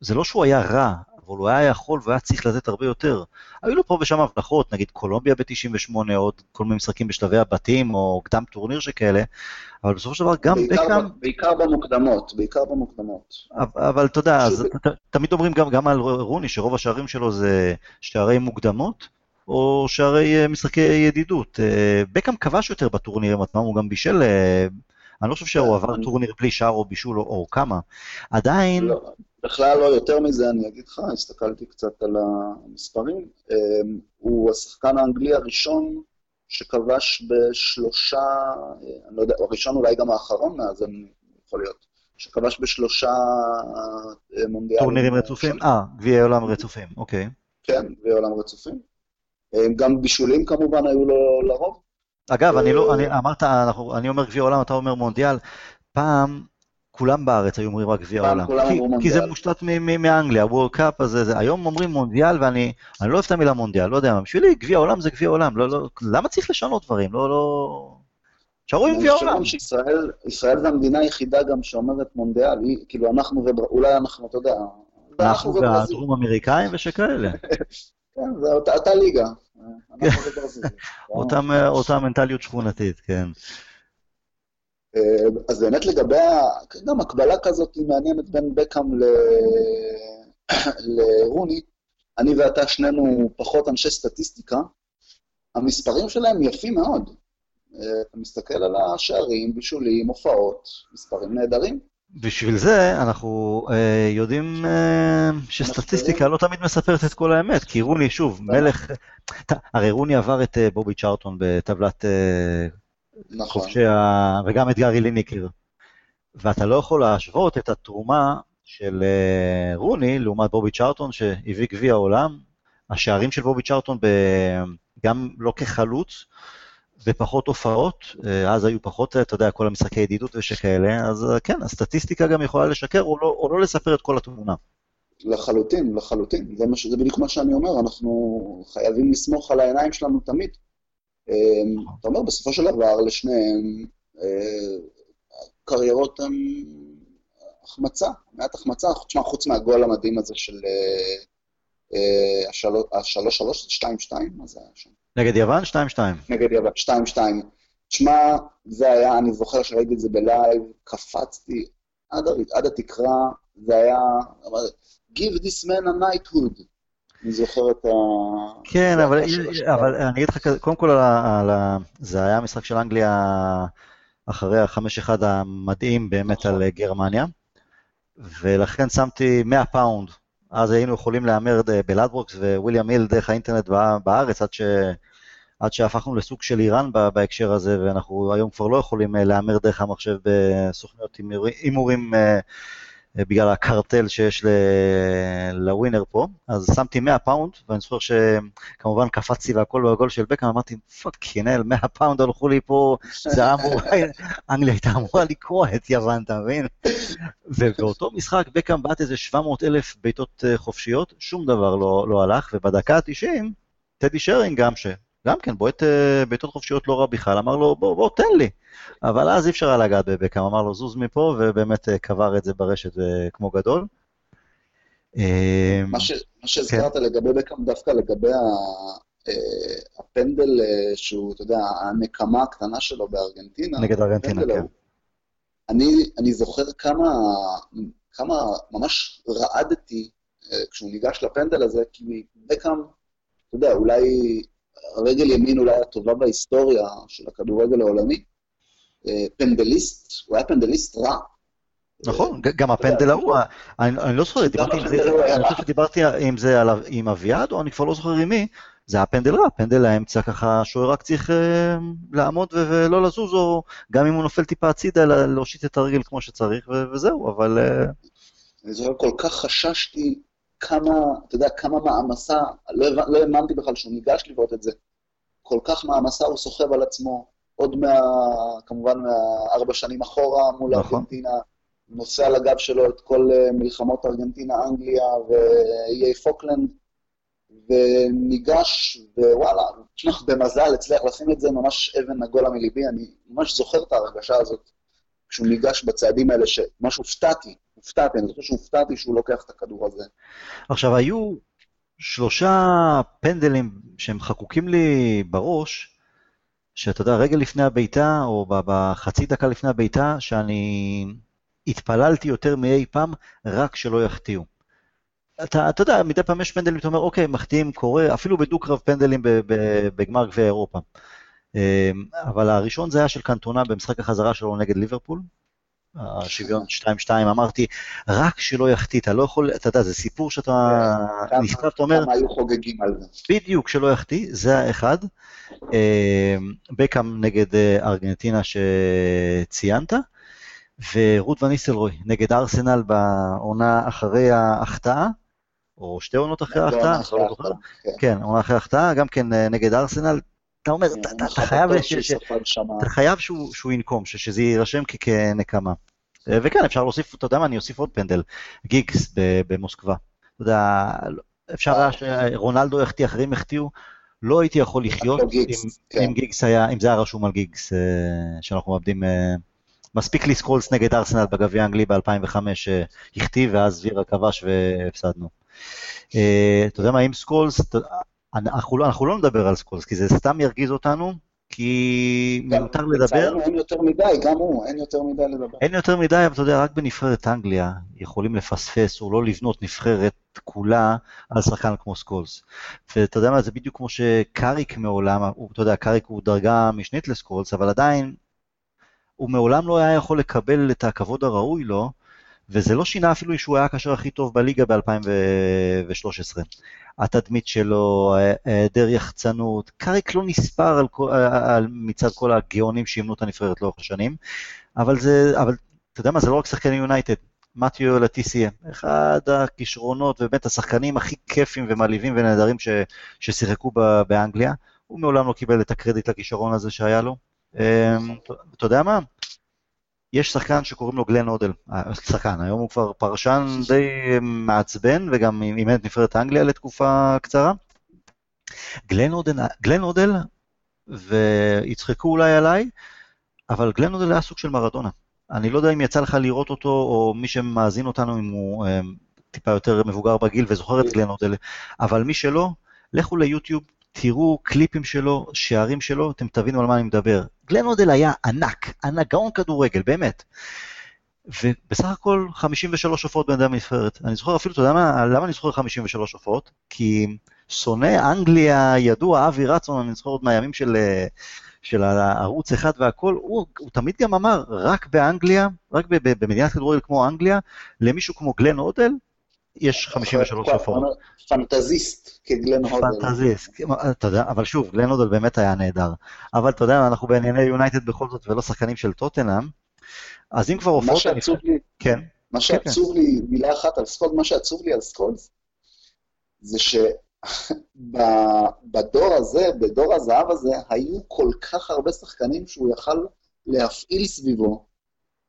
זה לא שהוא היה רע, אבל הוא היה יכול והיה צריך לתת הרבה יותר. היו לו פה ושם הבטחות, נגיד קולומביה ב-98, עוד כל מיני משחקים בשלבי הבתים, או קדם טורניר שכאלה, אבל בסופו של דבר גם בקאם... בעיקר במוקדמות, בעיקר במוקדמות. אבל אתה יודע, אז תמיד אומרים גם על רוני, שרוב השערים שלו זה שערי מוקדמות, או שערי אה, משחקי ידידות. אה, בקאם כבש יותר בטורנירים עצמם, הוא גם בישל... אה, אני לא חושב שהוא עבר טורניר בלי שער או בישול או כמה. עדיין... לא, בכלל לא יותר מזה, אני אגיד לך, הסתכלתי קצת על המספרים. הוא השחקן האנגלי הראשון שכבש בשלושה, אני לא יודע, הראשון אולי גם האחרון מאז, יכול להיות, שכבש בשלושה מונדיאלים. טורנירים רצופים? אה, גביעי עולם רצופים, אוקיי. כן, גביעי עולם רצופים. גם בישולים כמובן היו לו לרוב. אגב, אני לא, אני אמרת, אנחנו, אני אומר גביע עולם, אתה אומר מונדיאל. פעם כולם בארץ היו אומרים רק גביע עולם. כי, כי זה מושתת מאנגליה, וורד קאפ, אז זה, היום אומרים מונדיאל, ואני לא אוהב את המילה מונדיאל, לא יודע מה, בשבילי גביע עולם זה גביע עולם, לא, לא, למה צריך לשנות דברים? לא, לא... שערו עם גביע עולם. ישראל זה המדינה היחידה גם שאומרת מונדיאל, כאילו אנחנו, אולי אנחנו, אתה יודע, אנחנו והדרום אמריקאים ושכאלה. <laughs> כן, זה אותה ליגה. <laughs> אותה מנטליות שכונתית, כן. אז באמת לגבי, גם הקבלה כזאת היא מעניינת בין בקאם <clears throat> לרוני, אני ואתה שנינו פחות אנשי סטטיסטיקה, המספרים שלהם יפים מאוד. אה, אתה מסתכל על השערים, בישולים, הופעות, מספרים נהדרים. בשביל זה אנחנו אה, יודעים אה, שסטטיסטיקה לא תמיד מספרת את כל האמת, כי רוני, שוב, מלך... <laughs> הרי רוני עבר את אה, בובי צ'ארטון בטבלת אה, נכון. חובשי ה... וגם את גארי ליניקר. ואתה לא יכול להשוות את התרומה של אה, רוני לעומת בובי צ'ארטון שהביא גביע העולם. השערים של בובי צ'ארטון, ב... גם לא כחלוץ, ופחות הופעות, אה, אז היו פחות, אתה יודע, כל המשחקי ידידות ושכאלה, אז אה, כן, הסטטיסטיקה גם יכולה לשקר או לא, או לא לספר את כל התמונה. לחלוטין, לחלוטין. זה, מש, זה בדיוק מה שאני אומר, אנחנו חייבים לסמוך על העיניים שלנו תמיד. אה, אתה אומר, בסופו של דבר, לשניהם, קריירות הן החמצה, מעט החמצה. תשמע, חוץ מהגול המדהים הזה של השלוש-שלוש, שתיים-שתיים, מה זה היה שם? נגד יוון? 2-2. נגד יוון, 2-2. תשמע, זה היה, אני זוכר שראיתי את זה בלייב, קפצתי עד, עד התקרה, זה היה, Give this man a knighthood. אני זוכר את ה... כן, אבל, אבל אני אגיד לך, קודם כל, על ה... זה היה משחק של אנגליה אחרי ה-5-1 המדהים באמת נכון. על גרמניה, ולכן שמתי 100 פאונד. אז היינו יכולים להמר בלאדברוקס וויליאם היל דרך האינטרנט בארץ, עד, ש... עד שהפכנו לסוג של איראן בהקשר הזה, ואנחנו היום כבר לא יכולים אה, להמר דרך המחשב בסוכניות הימורים אה, אה, בגלל הקרטל שיש לווינר פה, אז שמתי 100 פאונד, ואני זוכר שכמובן קפצתי והכל בגול של בקאם, אמרתי, fuck, ינעל, 100 פאונד הלכו לי פה, זה היה אמור, <laughs> אנגליה הייתה אמורה לקרוע את יוון, אתה מבין? ובאותו משחק בקאם בעט איזה 700 אלף בעיטות אה, חופשיות, שום דבר לא, לא הלך, ובדקה ה-90, טדי שרינגהם, שגם כן בועט אה, בעיטות חופשיות לא רע בכלל, אמר לו, בוא, בוא, תן לי. אבל אז אי אפשר היה לגעת בבקאם, אמר לו זוז מפה, ובאמת אה, קבר את זה ברשת אה, כמו גדול. אה, מה שהזכרת כן. לגבי בקאם, דווקא לגבי הפנדל שהוא, אתה יודע, הנקמה הקטנה שלו בארגנטינה. נגד ארגנטינה, כן. אני, אני זוכר כמה, כמה ממש רעדתי כשהוא ניגש לפנדל הזה, כי בקאם, אתה יודע, אולי הרגל ימין אולי הטובה בהיסטוריה של הכדורגל העולמי, אה, פנדליסט, הוא היה פנדליסט רע. נכון, גם הפנדל ההוא, אני לא זוכר, אני חושב שדיברתי עם זה עם אביעד, או אני כבר לא זוכר עם מי, זה היה פנדל רע, פנדל האמצע ככה, שוער רק צריך אה, לעמוד ולא לזוז, או גם אם הוא נופל טיפה הצידה, להושיט את הרגל כמו שצריך, וזהו, אבל... אה, אני זוכר, כל כך חששתי כמה, אתה יודע, כמה מעמסה, לא, לא האמנתי בכלל שהוא ניגש לראות את זה. כל כך מעמסה הוא סוחב על עצמו, עוד מה... כמובן מהארבע שנים אחורה מול נכון. ארגנטינה, נושא על הגב שלו את כל אה, מלחמות ארגנטינה, אנגליה ואיי פוקלנד, וניגש, ווואלה, תשמע, במזל הצליח לשים את זה ממש אבן נגולה מליבי, אני ממש זוכר את ההרגשה הזאת כשהוא ניגש בצעדים האלה, שממש הופתעתי, הופתעתי, אני זוכר שהופתעתי שהוא לוקח את הכדור הזה. עכשיו, היו שלושה פנדלים שהם חקוקים לי בראש, שאתה יודע, רגע לפני הבעיטה, או בחצי דקה לפני הבעיטה, שאני התפללתי יותר מאי פעם, רק שלא יחטיאו. אתה, אתה יודע, מדי פעם יש פנדלים, אתה אומר, אוקיי, מחטיאים, קורה, אפילו בדו-קרב פנדלים בגמר גביע אירופה. אמ, אבל הראשון זה היה של קנטונה במשחק החזרה שלו נגד ליברפול. השוויון 2-2, אמרתי, רק שלא יחטיא, אתה לא יכול, אתה יודע, זה סיפור שאתה כן, נזכר, אתה אומר... כמה היו חוגגים על זה. בדיוק, שלא יחטיא, זה האחד. אמ, בקאם נגד אה, ארגנטינה שציינת, ורות וניסלרוי נגד ארסנל בעונה אחרי ההחטאה. או שתי עונות אחרי ההחטאה, לא. כן. כן, עונה אחרי ההחטאה, גם כן אה, נגד ארסנל. אתה אומר, כן, אתה חייב שהוא ינקום, שזה יירשם כנקמה. אה, וכן, אפשר להוסיף, אתה יודע מה, אני אוסיף עוד פנדל, גיגס במוסקבה. אתה יודע, אפשר היה שרונלדו יחטיא, אחרים יחטיאו, לא הייתי יכול לחיות כן. אם גיגס היה, אם זה היה רשום על גיגס, אה, שאנחנו מאבדים... מספיק לי סקולס נגד ארסנל בגביע האנגלי ב-2005, שהחטיא, ואז וירה כבש והפסדנו. אה, אתה יודע מה, עם סקולס, אנחנו לא, אנחנו לא נדבר על סקולס, כי זה סתם ירגיז אותנו, כי מיותר לדבר. אין יותר מדי, גם הוא, אין יותר מדי לדבר. אין יותר מדי, אבל אתה יודע, רק בנבחרת אנגליה יכולים לפספס או לא לבנות נבחרת כולה על שחקן כמו סקולס. ואתה יודע מה, זה בדיוק כמו שקאריק מעולם, הוא, אתה יודע, קאריק הוא דרגה משנית לסקולס, אבל עדיין הוא מעולם לא היה יכול לקבל את הכבוד הראוי לו, וזה לא שינה אפילו שהוא היה הקשר הכי טוב בליגה ב-2013. התדמית שלו, היעדר יחצנות, קאריק לא נספר על, על, מצד כל הגאונים שאימנו את הנבחרת לאורך השנים, אבל זה, אבל אתה יודע מה, זה לא רק שחקני יונייטד. מתיו לטיסיה, אחד הכישרונות ובאמת השחקנים הכי כיפים ומלהיבים ונהדרים ש, ששיחקו באנגליה, הוא מעולם לא קיבל את הקרדיט לכישרון הזה שהיה לו. אמ, אתה יודע מה? יש שחקן שקוראים לו גלן הודל, אה, שחקן, היום הוא כבר פרשן די מעצבן וגם אימן את נבחרת אנגליה לתקופה קצרה. גלן אודל, גלן אודל, ויצחקו אולי עליי, אבל גלן אודל היה סוג של מרדונה. אני לא יודע אם יצא לך לראות אותו, או מי שמאזין אותנו, אם הוא אה, טיפה יותר מבוגר בגיל וזוכר את גלן אודל, אבל מי שלא, לכו ליוטיוב, תראו קליפים שלו, שערים שלו, אתם תבינו על מה אני מדבר. גלן אודל היה ענק, ענק, גאון כדורגל, באמת. ובסך הכל 53 הופעות בין אדם נבחרת. אני זוכר אפילו, אתה יודע מה, למה אני זוכר 53 הופעות? כי שונא אנגליה ידוע, אבי רצון, אני זוכר עוד מהימים של, של הערוץ אחד והכל, הוא, הוא תמיד גם אמר, רק באנגליה, רק במדינת כדורגל כמו אנגליה, למישהו כמו גלן אודל, יש 53 הופעות. פנטזיסט כגלן הודל. פנטזיסט, אתה יודע, אבל שוב, גלן הודל באמת היה נהדר. אבל אתה יודע, אנחנו בענייני יונייטד בכל זאת ולא שחקנים של טוטנאם, אז אם כבר הופעות... מה שעצוב לי, כן. מה כן, שעצוב כן. לי, מילה אחת על סקולס, מה שעצוב לי על סקולס, זה שבדור <laughs> הזה, בדור הזהב הזה, היו כל כך הרבה שחקנים שהוא יכל להפעיל סביבו,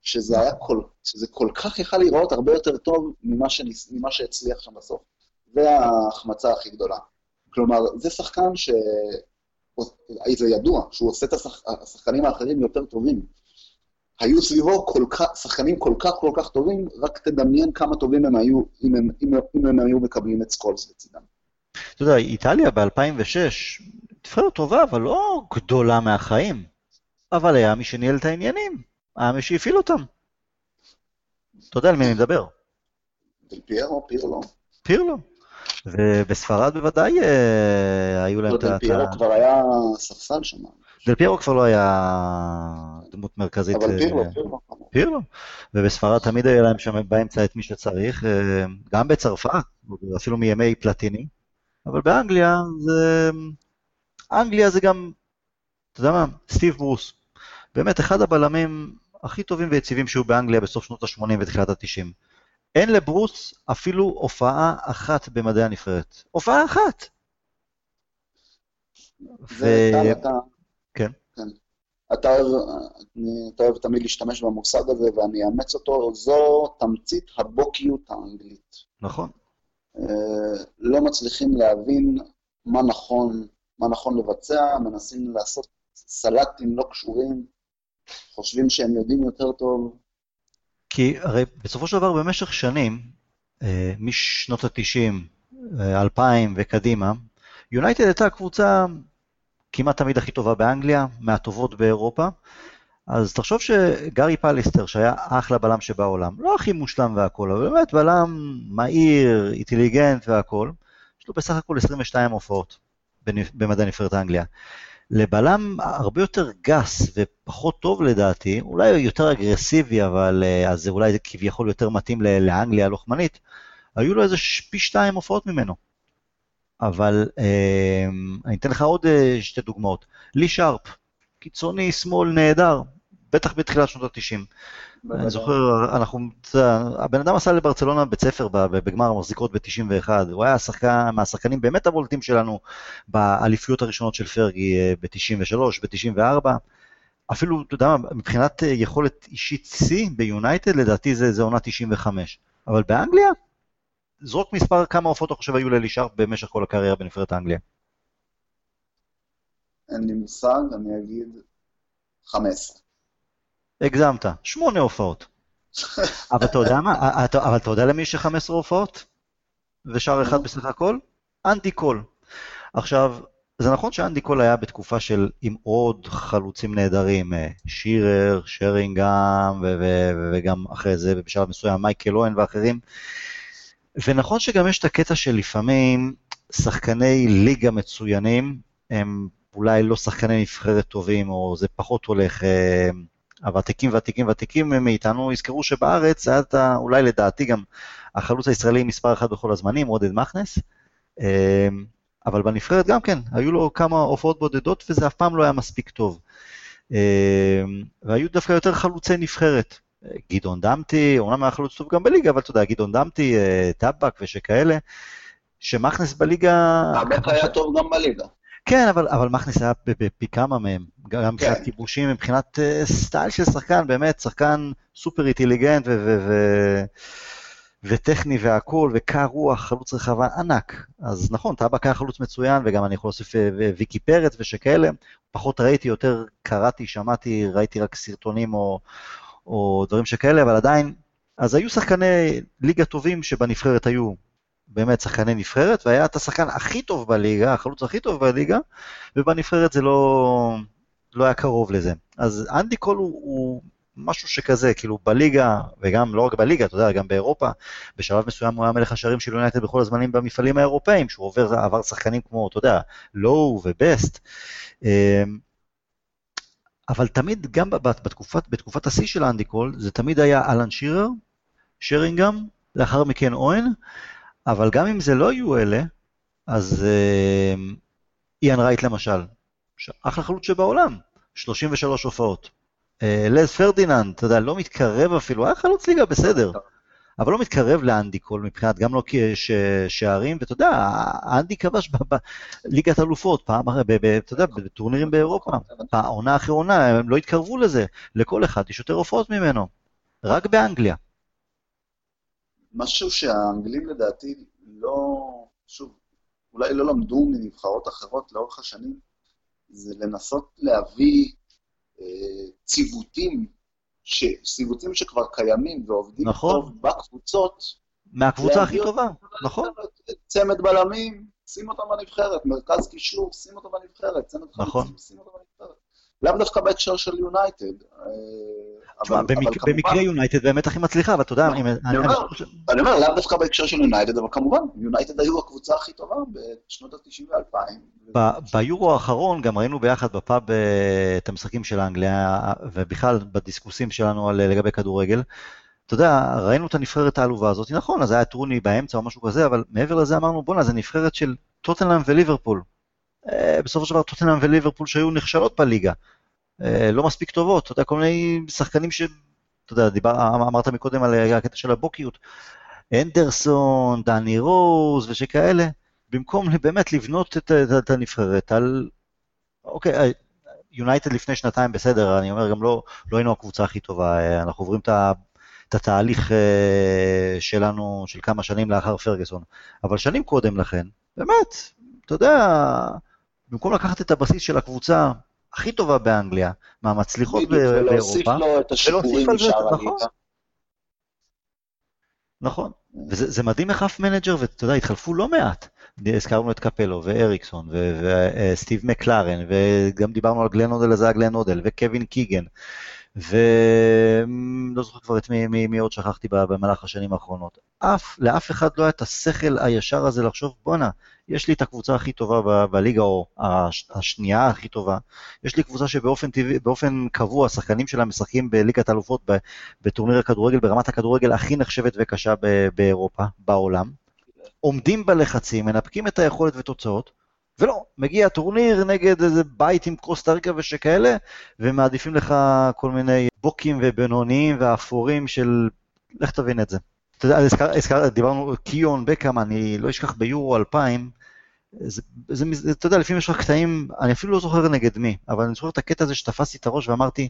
שזה היה כל, שזה כל כך יכל להיראות הרבה יותר טוב ממה, שניס, ממה שהצליח שם בסוף. זה ההחמצה הכי גדולה. כלומר, זה שחקן ש... זה ידוע, שהוא עושה את השח... השחקנים האחרים יותר טובים. היו סביבו כל כך, שחקנים כל כך כל כך טובים, רק תדמיין כמה טובים הם היו אם הם, אם, אם הם היו מקבלים את סקולס לצידם. אתה יודע, איטליה ב-2006, נבחרת טובה, אבל לא גדולה מהחיים. אבל היה מי שניהל את העניינים. היה מי שהפעיל אותם. אתה יודע על מי אני מדבר. דל פיירו, פירלו. פירלו. ובספרד בוודאי אה, היו להם לא, את ה... דל פיירו כבר היה ספסל שם. דל פיירו כבר לא היה דמות מרכזית. אבל אה, פירלו, פירלו. פירלו. ובספרד תמיד היה להם שם באמצע את מי שצריך, אה, גם בצרפת, אפילו מימי פלטיני, אבל באנגליה זה... אנגליה זה גם, אתה יודע מה, סטיב ברוס. באמת אחד הבלמים הכי טובים ויציבים שהיו באנגליה בסוף שנות ה-80 ותחילת ה-90. אין לברוס אפילו הופעה אחת במדעי הנבחרת. הופעה אחת! זה אתה... כן. כן. אתה אוהב, אתה אוהב תמיד להשתמש במושג הזה, ואני אאמץ אותו, זו תמצית הבוקיות האנגלית. נכון. אה, לא מצליחים להבין מה נכון, מה נכון לבצע, מנסים לעשות סלטים לא קשורים, חושבים שהם יודעים יותר טוב. כי הרי בסופו של דבר במשך שנים, אה, משנות ה-90, 2000 וקדימה, יונייטד הייתה הקבוצה כמעט תמיד הכי טובה באנגליה, מהטובות באירופה. אז תחשוב שגארי פליסטר, שהיה אחלה בלם שבעולם, לא הכי מושלם והכל, אבל באמת בלם מהיר, אינטליגנט והכל, יש לו בסך הכל 22 הופעות במדעי נבחרת אנגליה. לבלם הרבה יותר גס ופחות טוב לדעתי, אולי יותר אגרסיבי, אבל אה, אז זה אולי כביכול יותר מתאים לאנגליה הלוחמנית, היו לו איזה פי שתיים הופעות ממנו. אבל אה, אני אתן לך עוד אה, שתי דוגמאות. לי שרפ, קיצוני שמאל נהדר, בטח בתחילת שנות ה-90. אני זוכר, אנחנו, הבן אדם עשה לברצלונה בית ספר בגמר המחזיקות ב-91, הוא היה שחקן, מהשחקנים באמת הבולטים שלנו באליפויות הראשונות של פרגי אה, ב-93, ב-94. אפילו, אתה יודע מה, מבחינת אה, יכולת אישית שיא ביונייטד, לדעתי זה, זה עונה 95. אבל באנגליה, זרוק מספר כמה הופעות אתה חושב היו לאלי שרפ במשך כל הקריירה בנבחרת אנגליה. אין לי מושג, אני אגיד 15. הגזמת, שמונה הופעות. <laughs> אבל אתה יודע מה, אה, אתה- אבל אתה יודע למי יש 15 הופעות? ושאר אחד בסך הכל? אנדי קול. עכשיו, זה נכון שאנדי קול היה בתקופה של עם עוד חלוצים נהדרים, אה, שירר, שרינגהם, ו- ו- וגם אחרי זה בשלב מסוים מייקל אוהן ואחרים. ונכון שגם יש את הקטע של לפעמים שחקני ליגה מצוינים, הם אולי לא שחקני נבחרת טובים, או זה פחות הולך, אה, הוותיקים ותיקים ותיקים מאיתנו, יזכרו שבארץ היה את אולי לדעתי גם החלוץ הישראלי מספר אחת בכל הזמנים, עודד מכנס, אה, אבל בנבחרת גם כן, היו לו כמה הופעות בודדות וזה אף פעם לא היה מספיק טוב. אה, והיו דווקא יותר חלוצי נבחרת. גדעון דמתי, אומנם היה חלוץ טוב גם בליגה, אבל אתה יודע, גדעון דמתי, אה, טבק ושכאלה, שמכנס בליגה... האמת היה טוב גם בליגה. כן, אבל, אבל מכנס היה בפי כמה מהם, גם מבחינת כן. כיבושים, מבחינת אה, סטייל של שחקן, באמת, שחקן סופר אינטליגנט ו- ו- ו- וטכני והכול, וקר רוח, חלוץ רחבה ענק. אז נכון, טבק היה חלוץ מצוין, וגם אני יכול להוסיף אה, ויקי פרץ ושכאלה. פחות ראיתי, יותר קראתי, שמעתי, ראיתי רק סרטונים או, או דברים שכאלה, אבל עדיין, אז היו שחקני ליגה טובים שבנבחרת היו באמת שחקני נבחרת, והיה את השחקן הכי טוב בליגה, החלוץ הכי טוב בליגה, ובנבחרת זה לא, לא היה קרוב לזה. אז אנדי קול הוא, הוא משהו שכזה, כאילו בליגה, וגם לא רק בליגה, אתה יודע, גם באירופה, בשלב מסוים הוא היה מלך השערים של יונייטד בכל הזמנים במפעלים האירופאים, שהוא עובר, עבר שחקנים כמו, אתה יודע, לואו ובסט. אמ, אבל תמיד, גם בתקופת, בתקופת השיא של אנדי קול, זה תמיד היה אלן שירר, שרינגהם, לאחר מכן אוון, אבל גם אם זה לא היו אלה, אז אה, איאן רייט למשל, אחלה חלוץ שבעולם, 33 הופעות. אה, לז פרדיננד, אתה יודע, לא מתקרב אפילו, היה חלוץ ליגה בסדר, אבל לא מתקרב לאנדי קול מבחינת גם לא ש- שערים, ואתה יודע, אנדי כבש בליגת אלופות, פעם, ב- אתה יודע, בטורנירים באירופה, עונה אחרי עונה, הם לא התקרבו לזה, לכל אחד יש יותר הופעות ממנו, רק באנגליה. משהו שהאנגלים לדעתי לא, שוב, אולי לא למדו מנבחרות אחרות לאורך השנים, זה לנסות להביא אה, ציוותים, ש, ציוותים שכבר קיימים ועובדים נכון. טוב בקבוצות. מהקבוצה הכי טובה, אותם נכון. לנבחרת. צמד בלמים, שים אותם בנבחרת, מרכז קישור, שים אותו בנבחרת, צמד נכון. חלוצים, שים אותו בנבחרת. לאו דווקא בהקשר של יונייטד. תשמע, במקרה יונייטד באמת הכי מצליחה, אבל אתה יודע... אני אומר, לאו דווקא בהקשר של יונייטד, אבל כמובן, יונייטד היו הקבוצה הכי טובה בשנות ה-90 ו-2000. ביורו האחרון גם ראינו ביחד בפאב את המשחקים של אנגליה, ובכלל בדיסקוסים שלנו לגבי כדורגל. אתה יודע, ראינו את הנבחרת העלובה הזאת, נכון, אז היה טרוני באמצע או משהו כזה, אבל מעבר לזה אמרנו, בואנה, זה נבחרת של טוטנאם וליברפול. בסופו של דבר טוטנאם וליברפול שהיו נכשלות בליגה. אה, לא מספיק טובות, אתה יודע, כל מיני שחקנים ש... אתה יודע, דיבר, אמרת מקודם על הקטע של הבוקיות, אנדרסון, דני רוז ושכאלה, במקום באמת לבנות את, את, את הנבחרת על... אוקיי, יונייטד לפני שנתיים בסדר, אני אומר, גם לא, לא היינו הקבוצה הכי טובה, אה, אנחנו עוברים את, ה, את התהליך אה, שלנו של כמה שנים לאחר פרגוסון, אבל שנים קודם לכן, באמת, אתה יודע, במקום לקחת את הבסיס של הקבוצה, הכי טובה באנגליה, מהמצליחות באירופה. ולהוסיף לו את השיפורים משאר הליגה. נכון, וזה מדהים איך אף manager, ואתה יודע, התחלפו לא מעט. הזכרנו את קפלו ואריקסון וסטיב מקלרן, וגם דיברנו על גלן הודל, אז היה גלן הודל, וקווין קיגן, ולא זוכר כבר את מי, מי, מי עוד שכחתי במהלך השנים האחרונות. אף, לאף אחד לא היה את השכל הישר הזה לחשוב, בואנה, יש לי את הקבוצה הכי טובה ב- בליגה, או השנייה הכי טובה. יש לי קבוצה שבאופן באופן קבוע, השחקנים שלה משחקים בליגת האלופות, בטורניר הכדורגל, ברמת הכדורגל הכי נחשבת וקשה ב- באירופה, בעולם. עומדים בלחצים, מנפקים את היכולת ותוצאות, ולא, מגיע טורניר נגד איזה בית עם קרוסטה ריקה ושכאלה, ומעדיפים לך כל מיני בוקים ובינוניים ואפורים של... לך תבין את זה. אתה יודע, הזכר, הזכר, דיברנו, קיון, בקאם, אני לא אשכח ביורו 2000, זה, זה, זה, אתה יודע, לפעמים יש לך קטעים, אני אפילו לא זוכר נגד מי, אבל אני זוכר את הקטע הזה שתפסתי את הראש ואמרתי,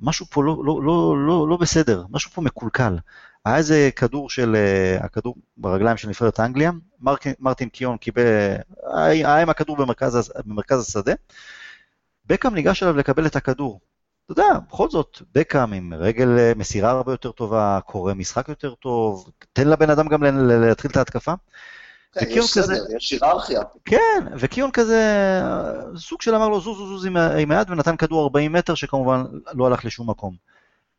משהו פה לא, לא, לא, לא, לא בסדר, משהו פה מקולקל. היה איזה כדור של, uh, הכדור ברגליים של נבחרת אנגליה, מרק, מרטין קיון קיבל, היה עם הכדור במרכז, במרכז השדה, בקאם ניגש אליו לקבל את הכדור. אתה יודע, בכל זאת, בקאם עם רגל אה, מסירה הרבה יותר טובה, קורא משחק יותר טוב, תן לבן אדם גם להתחיל את ההתקפה. כן, יש סדר, יש היררכיה. כן, וקיון כזה, סוג של אמר לו זוז זוז זוז עם, היד ונתן כדור 40 מטר שכמובן לא הלך לשום מקום.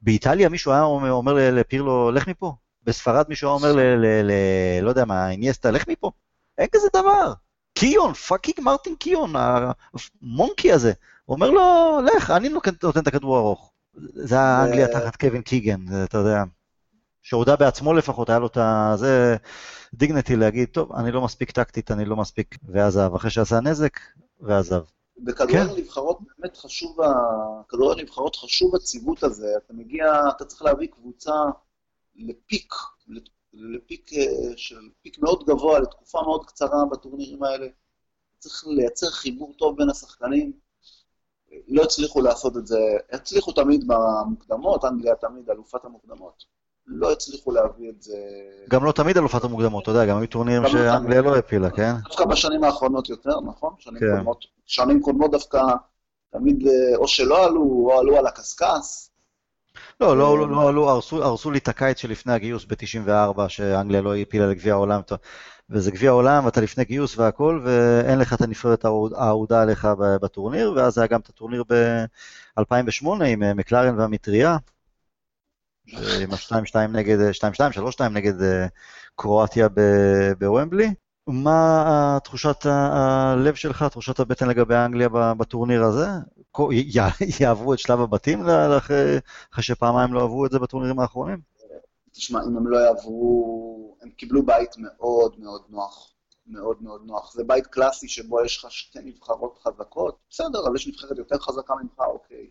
באיטליה מישהו היה אומר, לפירלו, לך מפה. בספרד מישהו היה אומר, ל, ל, ל, לא יודע מה, אינייסטה, לך מפה. אין כזה דבר. קיון, fucking מרטין קיון, ה monkey הזה. הוא אומר לו, לך, אני נותן את הכדור ארוך. זה האנגליה תחת קווין קיגן, אתה יודע. שהודה בעצמו לפחות, היה לו את זה dignity להגיד, טוב, אני לא מספיק טקטית, אני לא מספיק, ועזב. אחרי שעשה נזק, ועזב. בכדורגל כן. נבחרות באמת חשוב, בכדורגל נבחרות חשוב הציוות הזה. אתה מגיע, אתה צריך להביא קבוצה לפיק, לפיק אה, של פיק מאוד גבוה, לתקופה מאוד קצרה בטורנירים האלה. צריך לייצר חיבור טוב בין השחקנים. לא הצליחו לעשות את זה, הצליחו תמיד במוקדמות, אנגליה תמיד אלופת המוקדמות. לא הצליחו להביא את זה... גם לא תמיד אלופת המוקדמות, אתה יודע, גם היו טורנירים לא שאנגליה לא הפילה, כן? דווקא בשנים האחרונות יותר, נכון? שנים כן. קודמות, שנים קודמות דווקא תמיד אה, או שלא עלו, או עלו על הקשקש. לא, לא, לא, לא עלו, הרסו, הרסו לי את הקיץ שלפני הגיוס ב-94, שאנגליה לא הפילה לגביע העולם, וזה גביע העולם, ואתה לפני גיוס והכל, ואין לך את הנבחרת האהודה עליך בטורניר, ואז היה גם את הטורניר ב-2008 עם אה, מקלרן והמטריה, עם ה-2-2 נגד, 2-2, 3-2 נגד אה, קרואטיה בוומבלי. מה תחושת הלב שלך, תחושת הבטן לגבי אנגליה בטורניר הזה? יעברו את שלב הבתים אחרי שפעמיים לא עברו את זה בטורנירים האחרונים? תשמע, אם הם לא יעברו, הם קיבלו בית מאוד מאוד נוח. מאוד מאוד נוח. זה בית קלאסי שבו יש לך שתי נבחרות חזקות, בסדר, אבל יש נבחרת יותר חזקה ממך, אוקיי.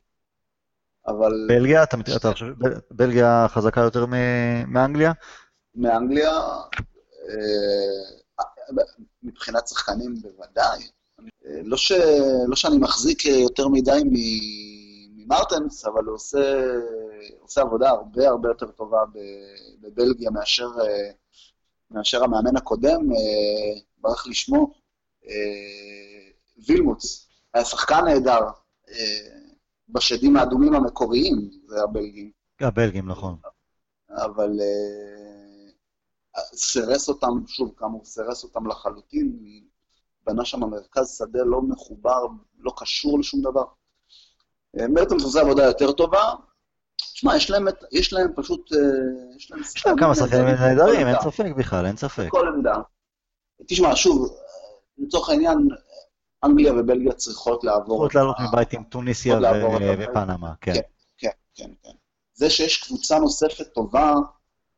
אבל... בלגיה, אתה, אתה חושב, בלגיה חזקה יותר מאנגליה? מאנגליה, אה, מבחינת שחקנים בוודאי. לא, ש, לא שאני מחזיק יותר מדי ממרטנס, אבל הוא עושה, עושה עבודה הרבה הרבה יותר טובה בבלגיה מאשר, מאשר המאמן הקודם, אה, ברח לשמו, אה, וילמוץ. היה שחקן נהדר. בשדים האדומים המקוריים, זה הבלגים. הבלגים, נכון. אבל uh, סירס אותם, שוב, כאמור, סירס אותם לחלוטין, בנה שם מרכז שדה לא מחובר, לא קשור לשום דבר. מרטנס עושה עבודה יותר טובה. תשמע, יש להם, יש להם פשוט... יש להם, יש להם כמה שחקנים נהדרים, אין ספק בכלל, אין ספק. בכל עמדה. תשמע, שוב, לצורך העניין, אנגליה ובלגיה צריכות לעבור... צריכות לעלות מבית עם טוניסיה ופנמה, כן. כן, כן, כן. זה שיש קבוצה נוספת טובה,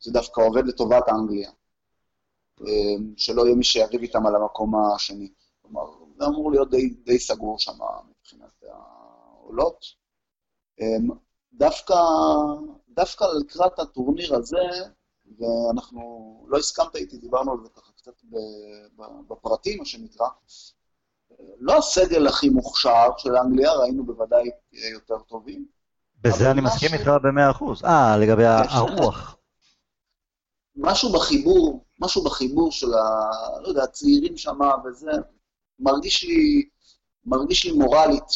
זה דווקא עובד לטובת אנגליה. אמ, שלא יהיה מי שיריב איתם על המקום השני. כלומר, זה אמור להיות די, די סגור שם מבחינת העולות. אמ, דווקא, דווקא לקראת הטורניר הזה, ואנחנו, לא הסכמת איתי, דיברנו על זה ככה קצת בפרטים, מה שנקרא, לא הסגל הכי מוכשר של אנגליה, ראינו בוודאי יותר טובים. בזה אני מסכים איתך במאה אחוז. אה, לגבי הרוח. משהו בחיבור, משהו בחיבור של ה... לא יודע, הצעירים שם וזה, מרגיש לי, מרגיש לי מורלית,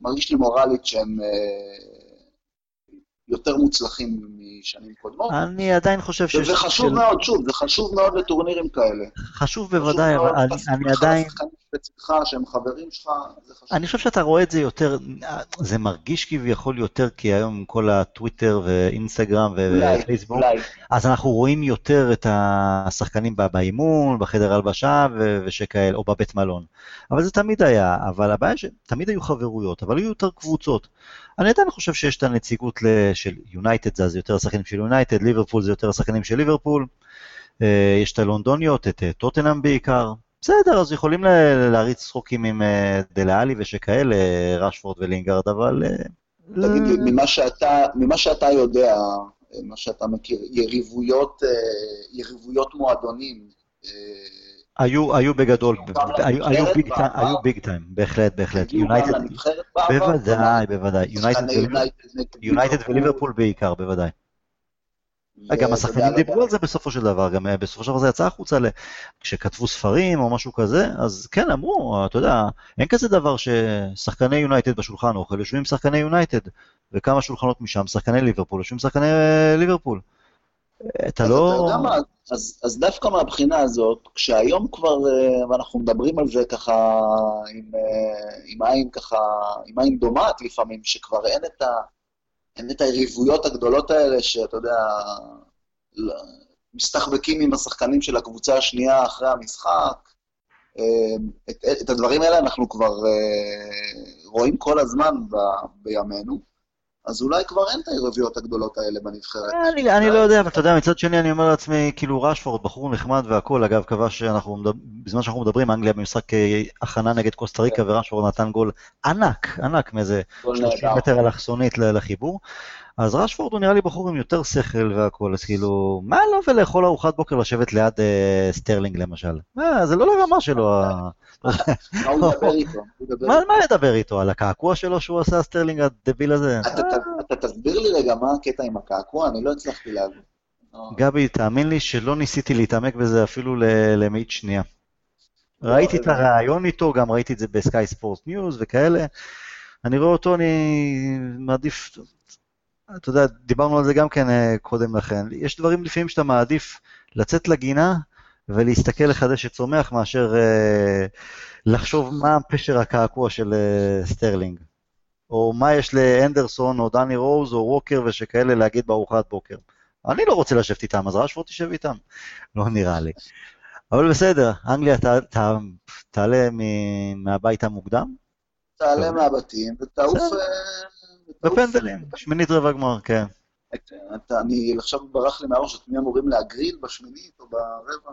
מרגיש לי מורלית שהם אה, יותר מוצלחים משנים קודמות. אני עדיין חושב ש... זה חשוב של... מאוד, שוב, זה חשוב מאוד לטורנירים כאלה. חשוב בוודאי, אבל אני, אני עדיין... בצדך, שהם חברים שלך, זה חשוב. אני חושב שאתה רואה את זה יותר, זה מרגיש כביכול יותר, כי היום כל הטוויטר ואינסטגרם ופייסבוק, אז אנחנו רואים יותר את השחקנים באימון, בחדר הלבשה ושכאלה, או בבית מלון. אבל זה תמיד היה, אבל הבעיה שתמיד היו חברויות, אבל היו יותר קבוצות. אני עדיין חושב שיש את הנציגות של יונייטד, זה יותר השחקנים של יונייטד, ליברפול זה יותר השחקנים של ליברפול. אה, יש את הלונדוניות, את טוטנאם בעיקר, בסדר, אז יכולים להריץ צחוקים עם אה, דלאלי ושכאלה, רשפורד ולינגרד, אבל... אה, תגיד לי, ממה שאתה, ממה שאתה יודע, מה שאתה מכיר, יריבויות, יריבויות מועדונים, היו, היו בגדול, היו, היו, ביג, טיים, היו ביג טיים, בהחלט, בהחלט. יונייטד, בוודאי, בוודאי. יונייטד וליברפול בעיקר, בוודאי. גם השחקנים דיברו על זה בסופו של דבר, גם אה, בסופו של דבר זה יצא החוצה, כשכתבו ספרים או משהו כזה, אז כן, אמרו, אתה יודע, אין כזה דבר ששחקני יונייטד בשולחן אוכל, יושבים שחקני יונייטד, וכמה שולחנות משם, שחקני ליברפול, יושבים שחקני אה, ליברפול. אתה לא... אתה יודע מה, אז, אז דווקא מהבחינה הזאת, כשהיום כבר, אה, ואנחנו מדברים על זה ככה עם, עם עין ככה, עם עין דומעת לפעמים, שכבר אין את ה... אין את היריבויות הגדולות האלה, שאתה יודע, מסתחבקים עם השחקנים של הקבוצה השנייה אחרי המשחק. אה, את, את הדברים האלה אנחנו כבר אה, רואים כל הזמן ב, בימינו. אז אולי כבר אין את היריבויות הגדולות האלה בנבחרת. אני, אני לא יודע, אבל אתה יודע, מצד שני אני אומר לעצמי, כאילו רשפורד, בחור נחמד והכול, אגב, קבע שאנחנו, בזמן שאנחנו מדברים, אנגליה במשחק אה, הכנה נגד קוסטה ריקה, כן. ורשפורד נתן גול ענק, ענק, מאיזה 30 מטר אלכסונית לחיבור. אז רשפורד הוא נראה לי בחור עם יותר שכל והכול, אז כאילו, מה לו ולאכול ארוחת בוקר לשבת ליד אה, סטרלינג למשל? מה, זה לא לרמה שלו. מה הוא ידבר איתו? מה ידבר איתו? על הקעקוע שלו שהוא עשה סטרלינג הדביל הזה? אתה תסביר לי רגע מה הקטע עם הקעקוע? אני לא הצלחתי להבין. גבי, תאמין לי שלא ניסיתי להתעמק בזה אפילו למאית שנייה. ראיתי את הריאיון איתו, גם ראיתי את זה ב Sky Sports News וכאלה. אני רואה אותו, אני מעדיף, אתה יודע, דיברנו על זה גם כן אה, קודם לכן. יש דברים לפעמים שאתה מעדיף לצאת לגינה ולהסתכל על הדשא שצומח מאשר אה, לחשוב מה פשר הקעקוע של אה, סטרלינג. או מה יש לאנדרסון או דני רוז או ווקר ושכאלה להגיד בארוחת בוקר. אני לא רוצה לשבת איתם, אז רשפורד תשב איתם. לא נראה לי. אבל בסדר, אנגליה ת, ת, תעלה מהבית המוקדם? תעלה מהבתים ותעוף... בפנדלים, שמינית רבע גמר, כן. אני עכשיו ברח לי מהראש, את מי אמורים להגריל בשמינית או ברבע?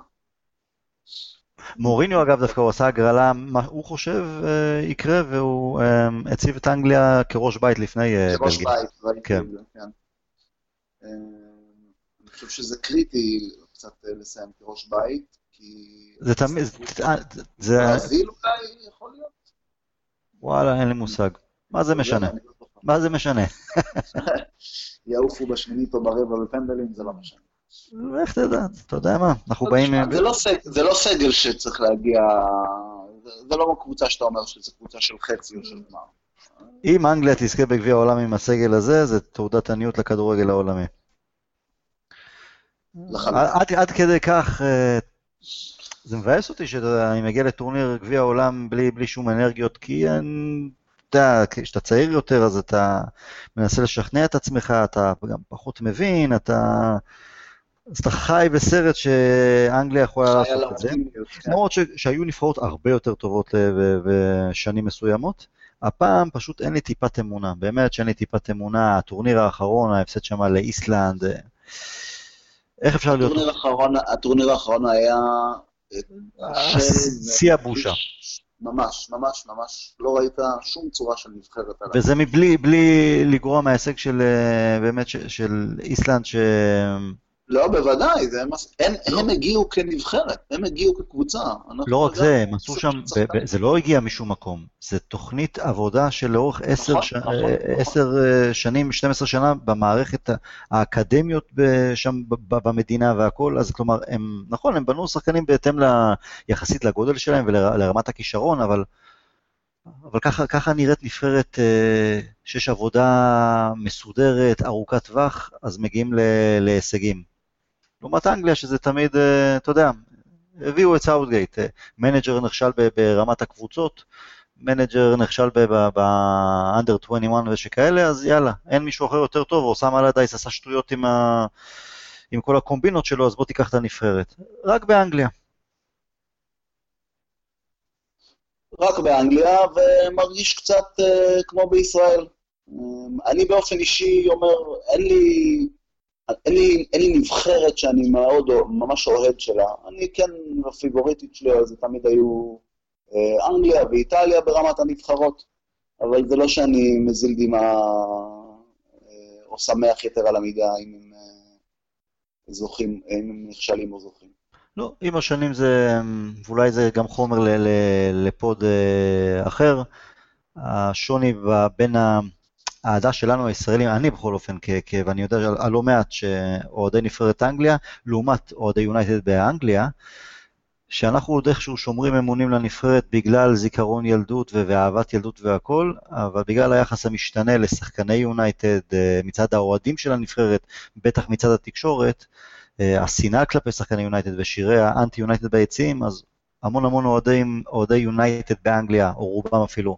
מוריניו אגב דווקא הוא עשה הגרלה, מה הוא חושב אה, יקרה, והוא אה, הציב את אנגליה כראש בית לפני בלגיה. כראש בית, ראיתי כן. כן. אני חושב שזה קריטי קצת לסיים כראש בית, כי... זה תמיד, זה... ברזיל אולי יכול להיות? וואלה, אין לי מושג. מה זה משנה? מה זה משנה? יעופו בשמינית או ברבע בפנדלים, זה לא משנה. איך תדע, אתה יודע מה, אנחנו באים... לא זה לא סגל שצריך להגיע, זה לא קבוצה שאתה אומר שזו קבוצה של חצי או של גמר. אם אנגליה תזכה בגביע העולם עם הסגל הזה, זה תעודת עניות לכדורגל העולמי. עד כדי כך, אה, זה מבאס אותי שאני מגיע לטורניר גביע העולם בלי שום אנרגיות, כי יודע, כשאתה צעיר יותר, אז אתה מנסה לשכנע את עצמך, אתה גם פחות מבין, אתה... אז אתה חי בסרט שאנגליה יכולה לעשות את זה. למרות ש- שהיו נבחרות הרבה יותר טובות אה, בשנים מסוימות. הפעם פשוט אין לי טיפת אמונה, באמת שאין לי טיפת אמונה, הטורניר האחרון, ההפסד שם לאיסלנד, אה, איך אפשר להיות... הטורניר האחרון- הטורניר האחרון היה... אה, שיא הבושה. ממש, ממש, ממש. לא ראית שום צורה של נבחרת עליו. וזה מבלי בלי לגרוע מההישג של, אה, באמת, של איסלנד, ש... לא, בוודאי, זה מס... הם, הם הגיעו כנבחרת, הם הגיעו כקבוצה. לא רק זה, הם עשו שם, ב-. ב- זה לא הגיע משום מקום, זה תוכנית עבודה של לאורך עשר ש- נכון, אה, נכון. אה, שנים, 12 שנה במערכת האקדמיות שם במדינה והכל, אז כלומר, הם, נכון, הם בנו שחקנים בהתאם ל- יחסית לגודל שלהם ולרמת הכישרון, אבל, אבל ככה, ככה נראית נבחרת אה, שיש עבודה מסודרת, ארוכת טווח, אז מגיעים ל- להישגים. לעומת אנגליה, שזה תמיד, אה, אתה יודע, הביאו את סאוטגייט, אה, manager נכשל ברמת הקבוצות, manager נכשל ב-under 21 ושכאלה, אז יאללה, אין מישהו אחר יותר טוב, סאם אלרדייס עשה שטויות עם, ה... עם כל הקומבינות שלו, אז בוא תיקח את הנבחרת. רק באנגליה. רק באנגליה, ומרגיש קצת uh, כמו בישראל. Um, אני באופן אישי אומר, אין לי, אין לי, אין לי נבחרת שאני מאוד, ממש אוהד שלה. אני כן, הפיבוריטית שלי, זה תמיד היו uh, אנגליה ואיטליה ברמת הנבחרות, אבל זה לא שאני מזיל דמעה uh, או שמח יתר על המידה אם הם uh, זוכים, אם הם נכשלים או זוכים. לא, עם השנים זה, ואולי זה גם חומר ל, ל, לפוד אה, אחר, השוני בין ה- האהדה שלנו הישראלים, אני בכל אופן, כ, כ, ואני יודע על, לא מעט שאוהדי נבחרת אנגליה, לעומת אוהדי יונייטד באנגליה, שאנחנו עוד איכשהו שומרים אמונים לנבחרת בגלל זיכרון ילדות ואהבת ילדות והכל, אבל בגלל היחס המשתנה לשחקני יונייטד אה, מצד האוהדים של הנבחרת, בטח מצד התקשורת, אה, השנאה כלפי שחקני יונייטד ושירי האנטי יונייטד ביציעים, אז המון המון אוהדי יונייטד באנגליה, או רובם אפילו,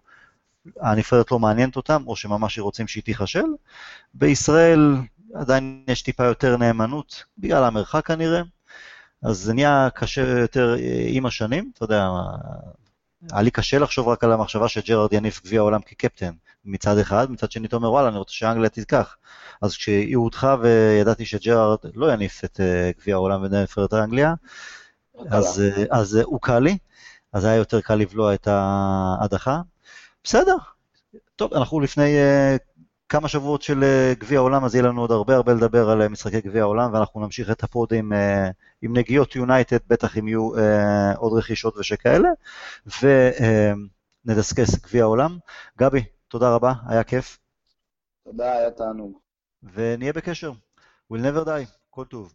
הנבחרת לא מעניינת אותם, או שממש רוצים שהיא תיכשל. בישראל עדיין יש טיפה יותר נאמנות, בגלל המרחק כנראה, אז זה נהיה קשה יותר אה, עם השנים, אתה יודע, היה לי קשה לחשוב רק על המחשבה שג'רארד יניף גביע העולם כקפטן, מצד אחד, מצד שני אתה אומר וואלה, אני רוצה שאנגליה תיקח. אז כשהיא הודחה וידעתי שג'רארד לא יניף את אה, גביע העולם בנבחרת אנגליה, אז, אה, אז הוקל לי, אז היה יותר קל לבלוע את ההדחה. בסדר, טוב, אנחנו לפני אה, כמה שבועות של אה, גביע העולם, אז יהיה לנו עוד הרבה הרבה לדבר על אה, משחקי גביע העולם, ואנחנו נמשיך את ה pod עם, אה, עם נגיעות יונייטד, בטח אם יהיו אה, עוד רכישות ושכאלה, ונדסקס uh, גביע העולם. גבי, תודה רבה, היה כיף, תודה, היה תענוג. ונהיה בקשר. We'll never die, כל טוב.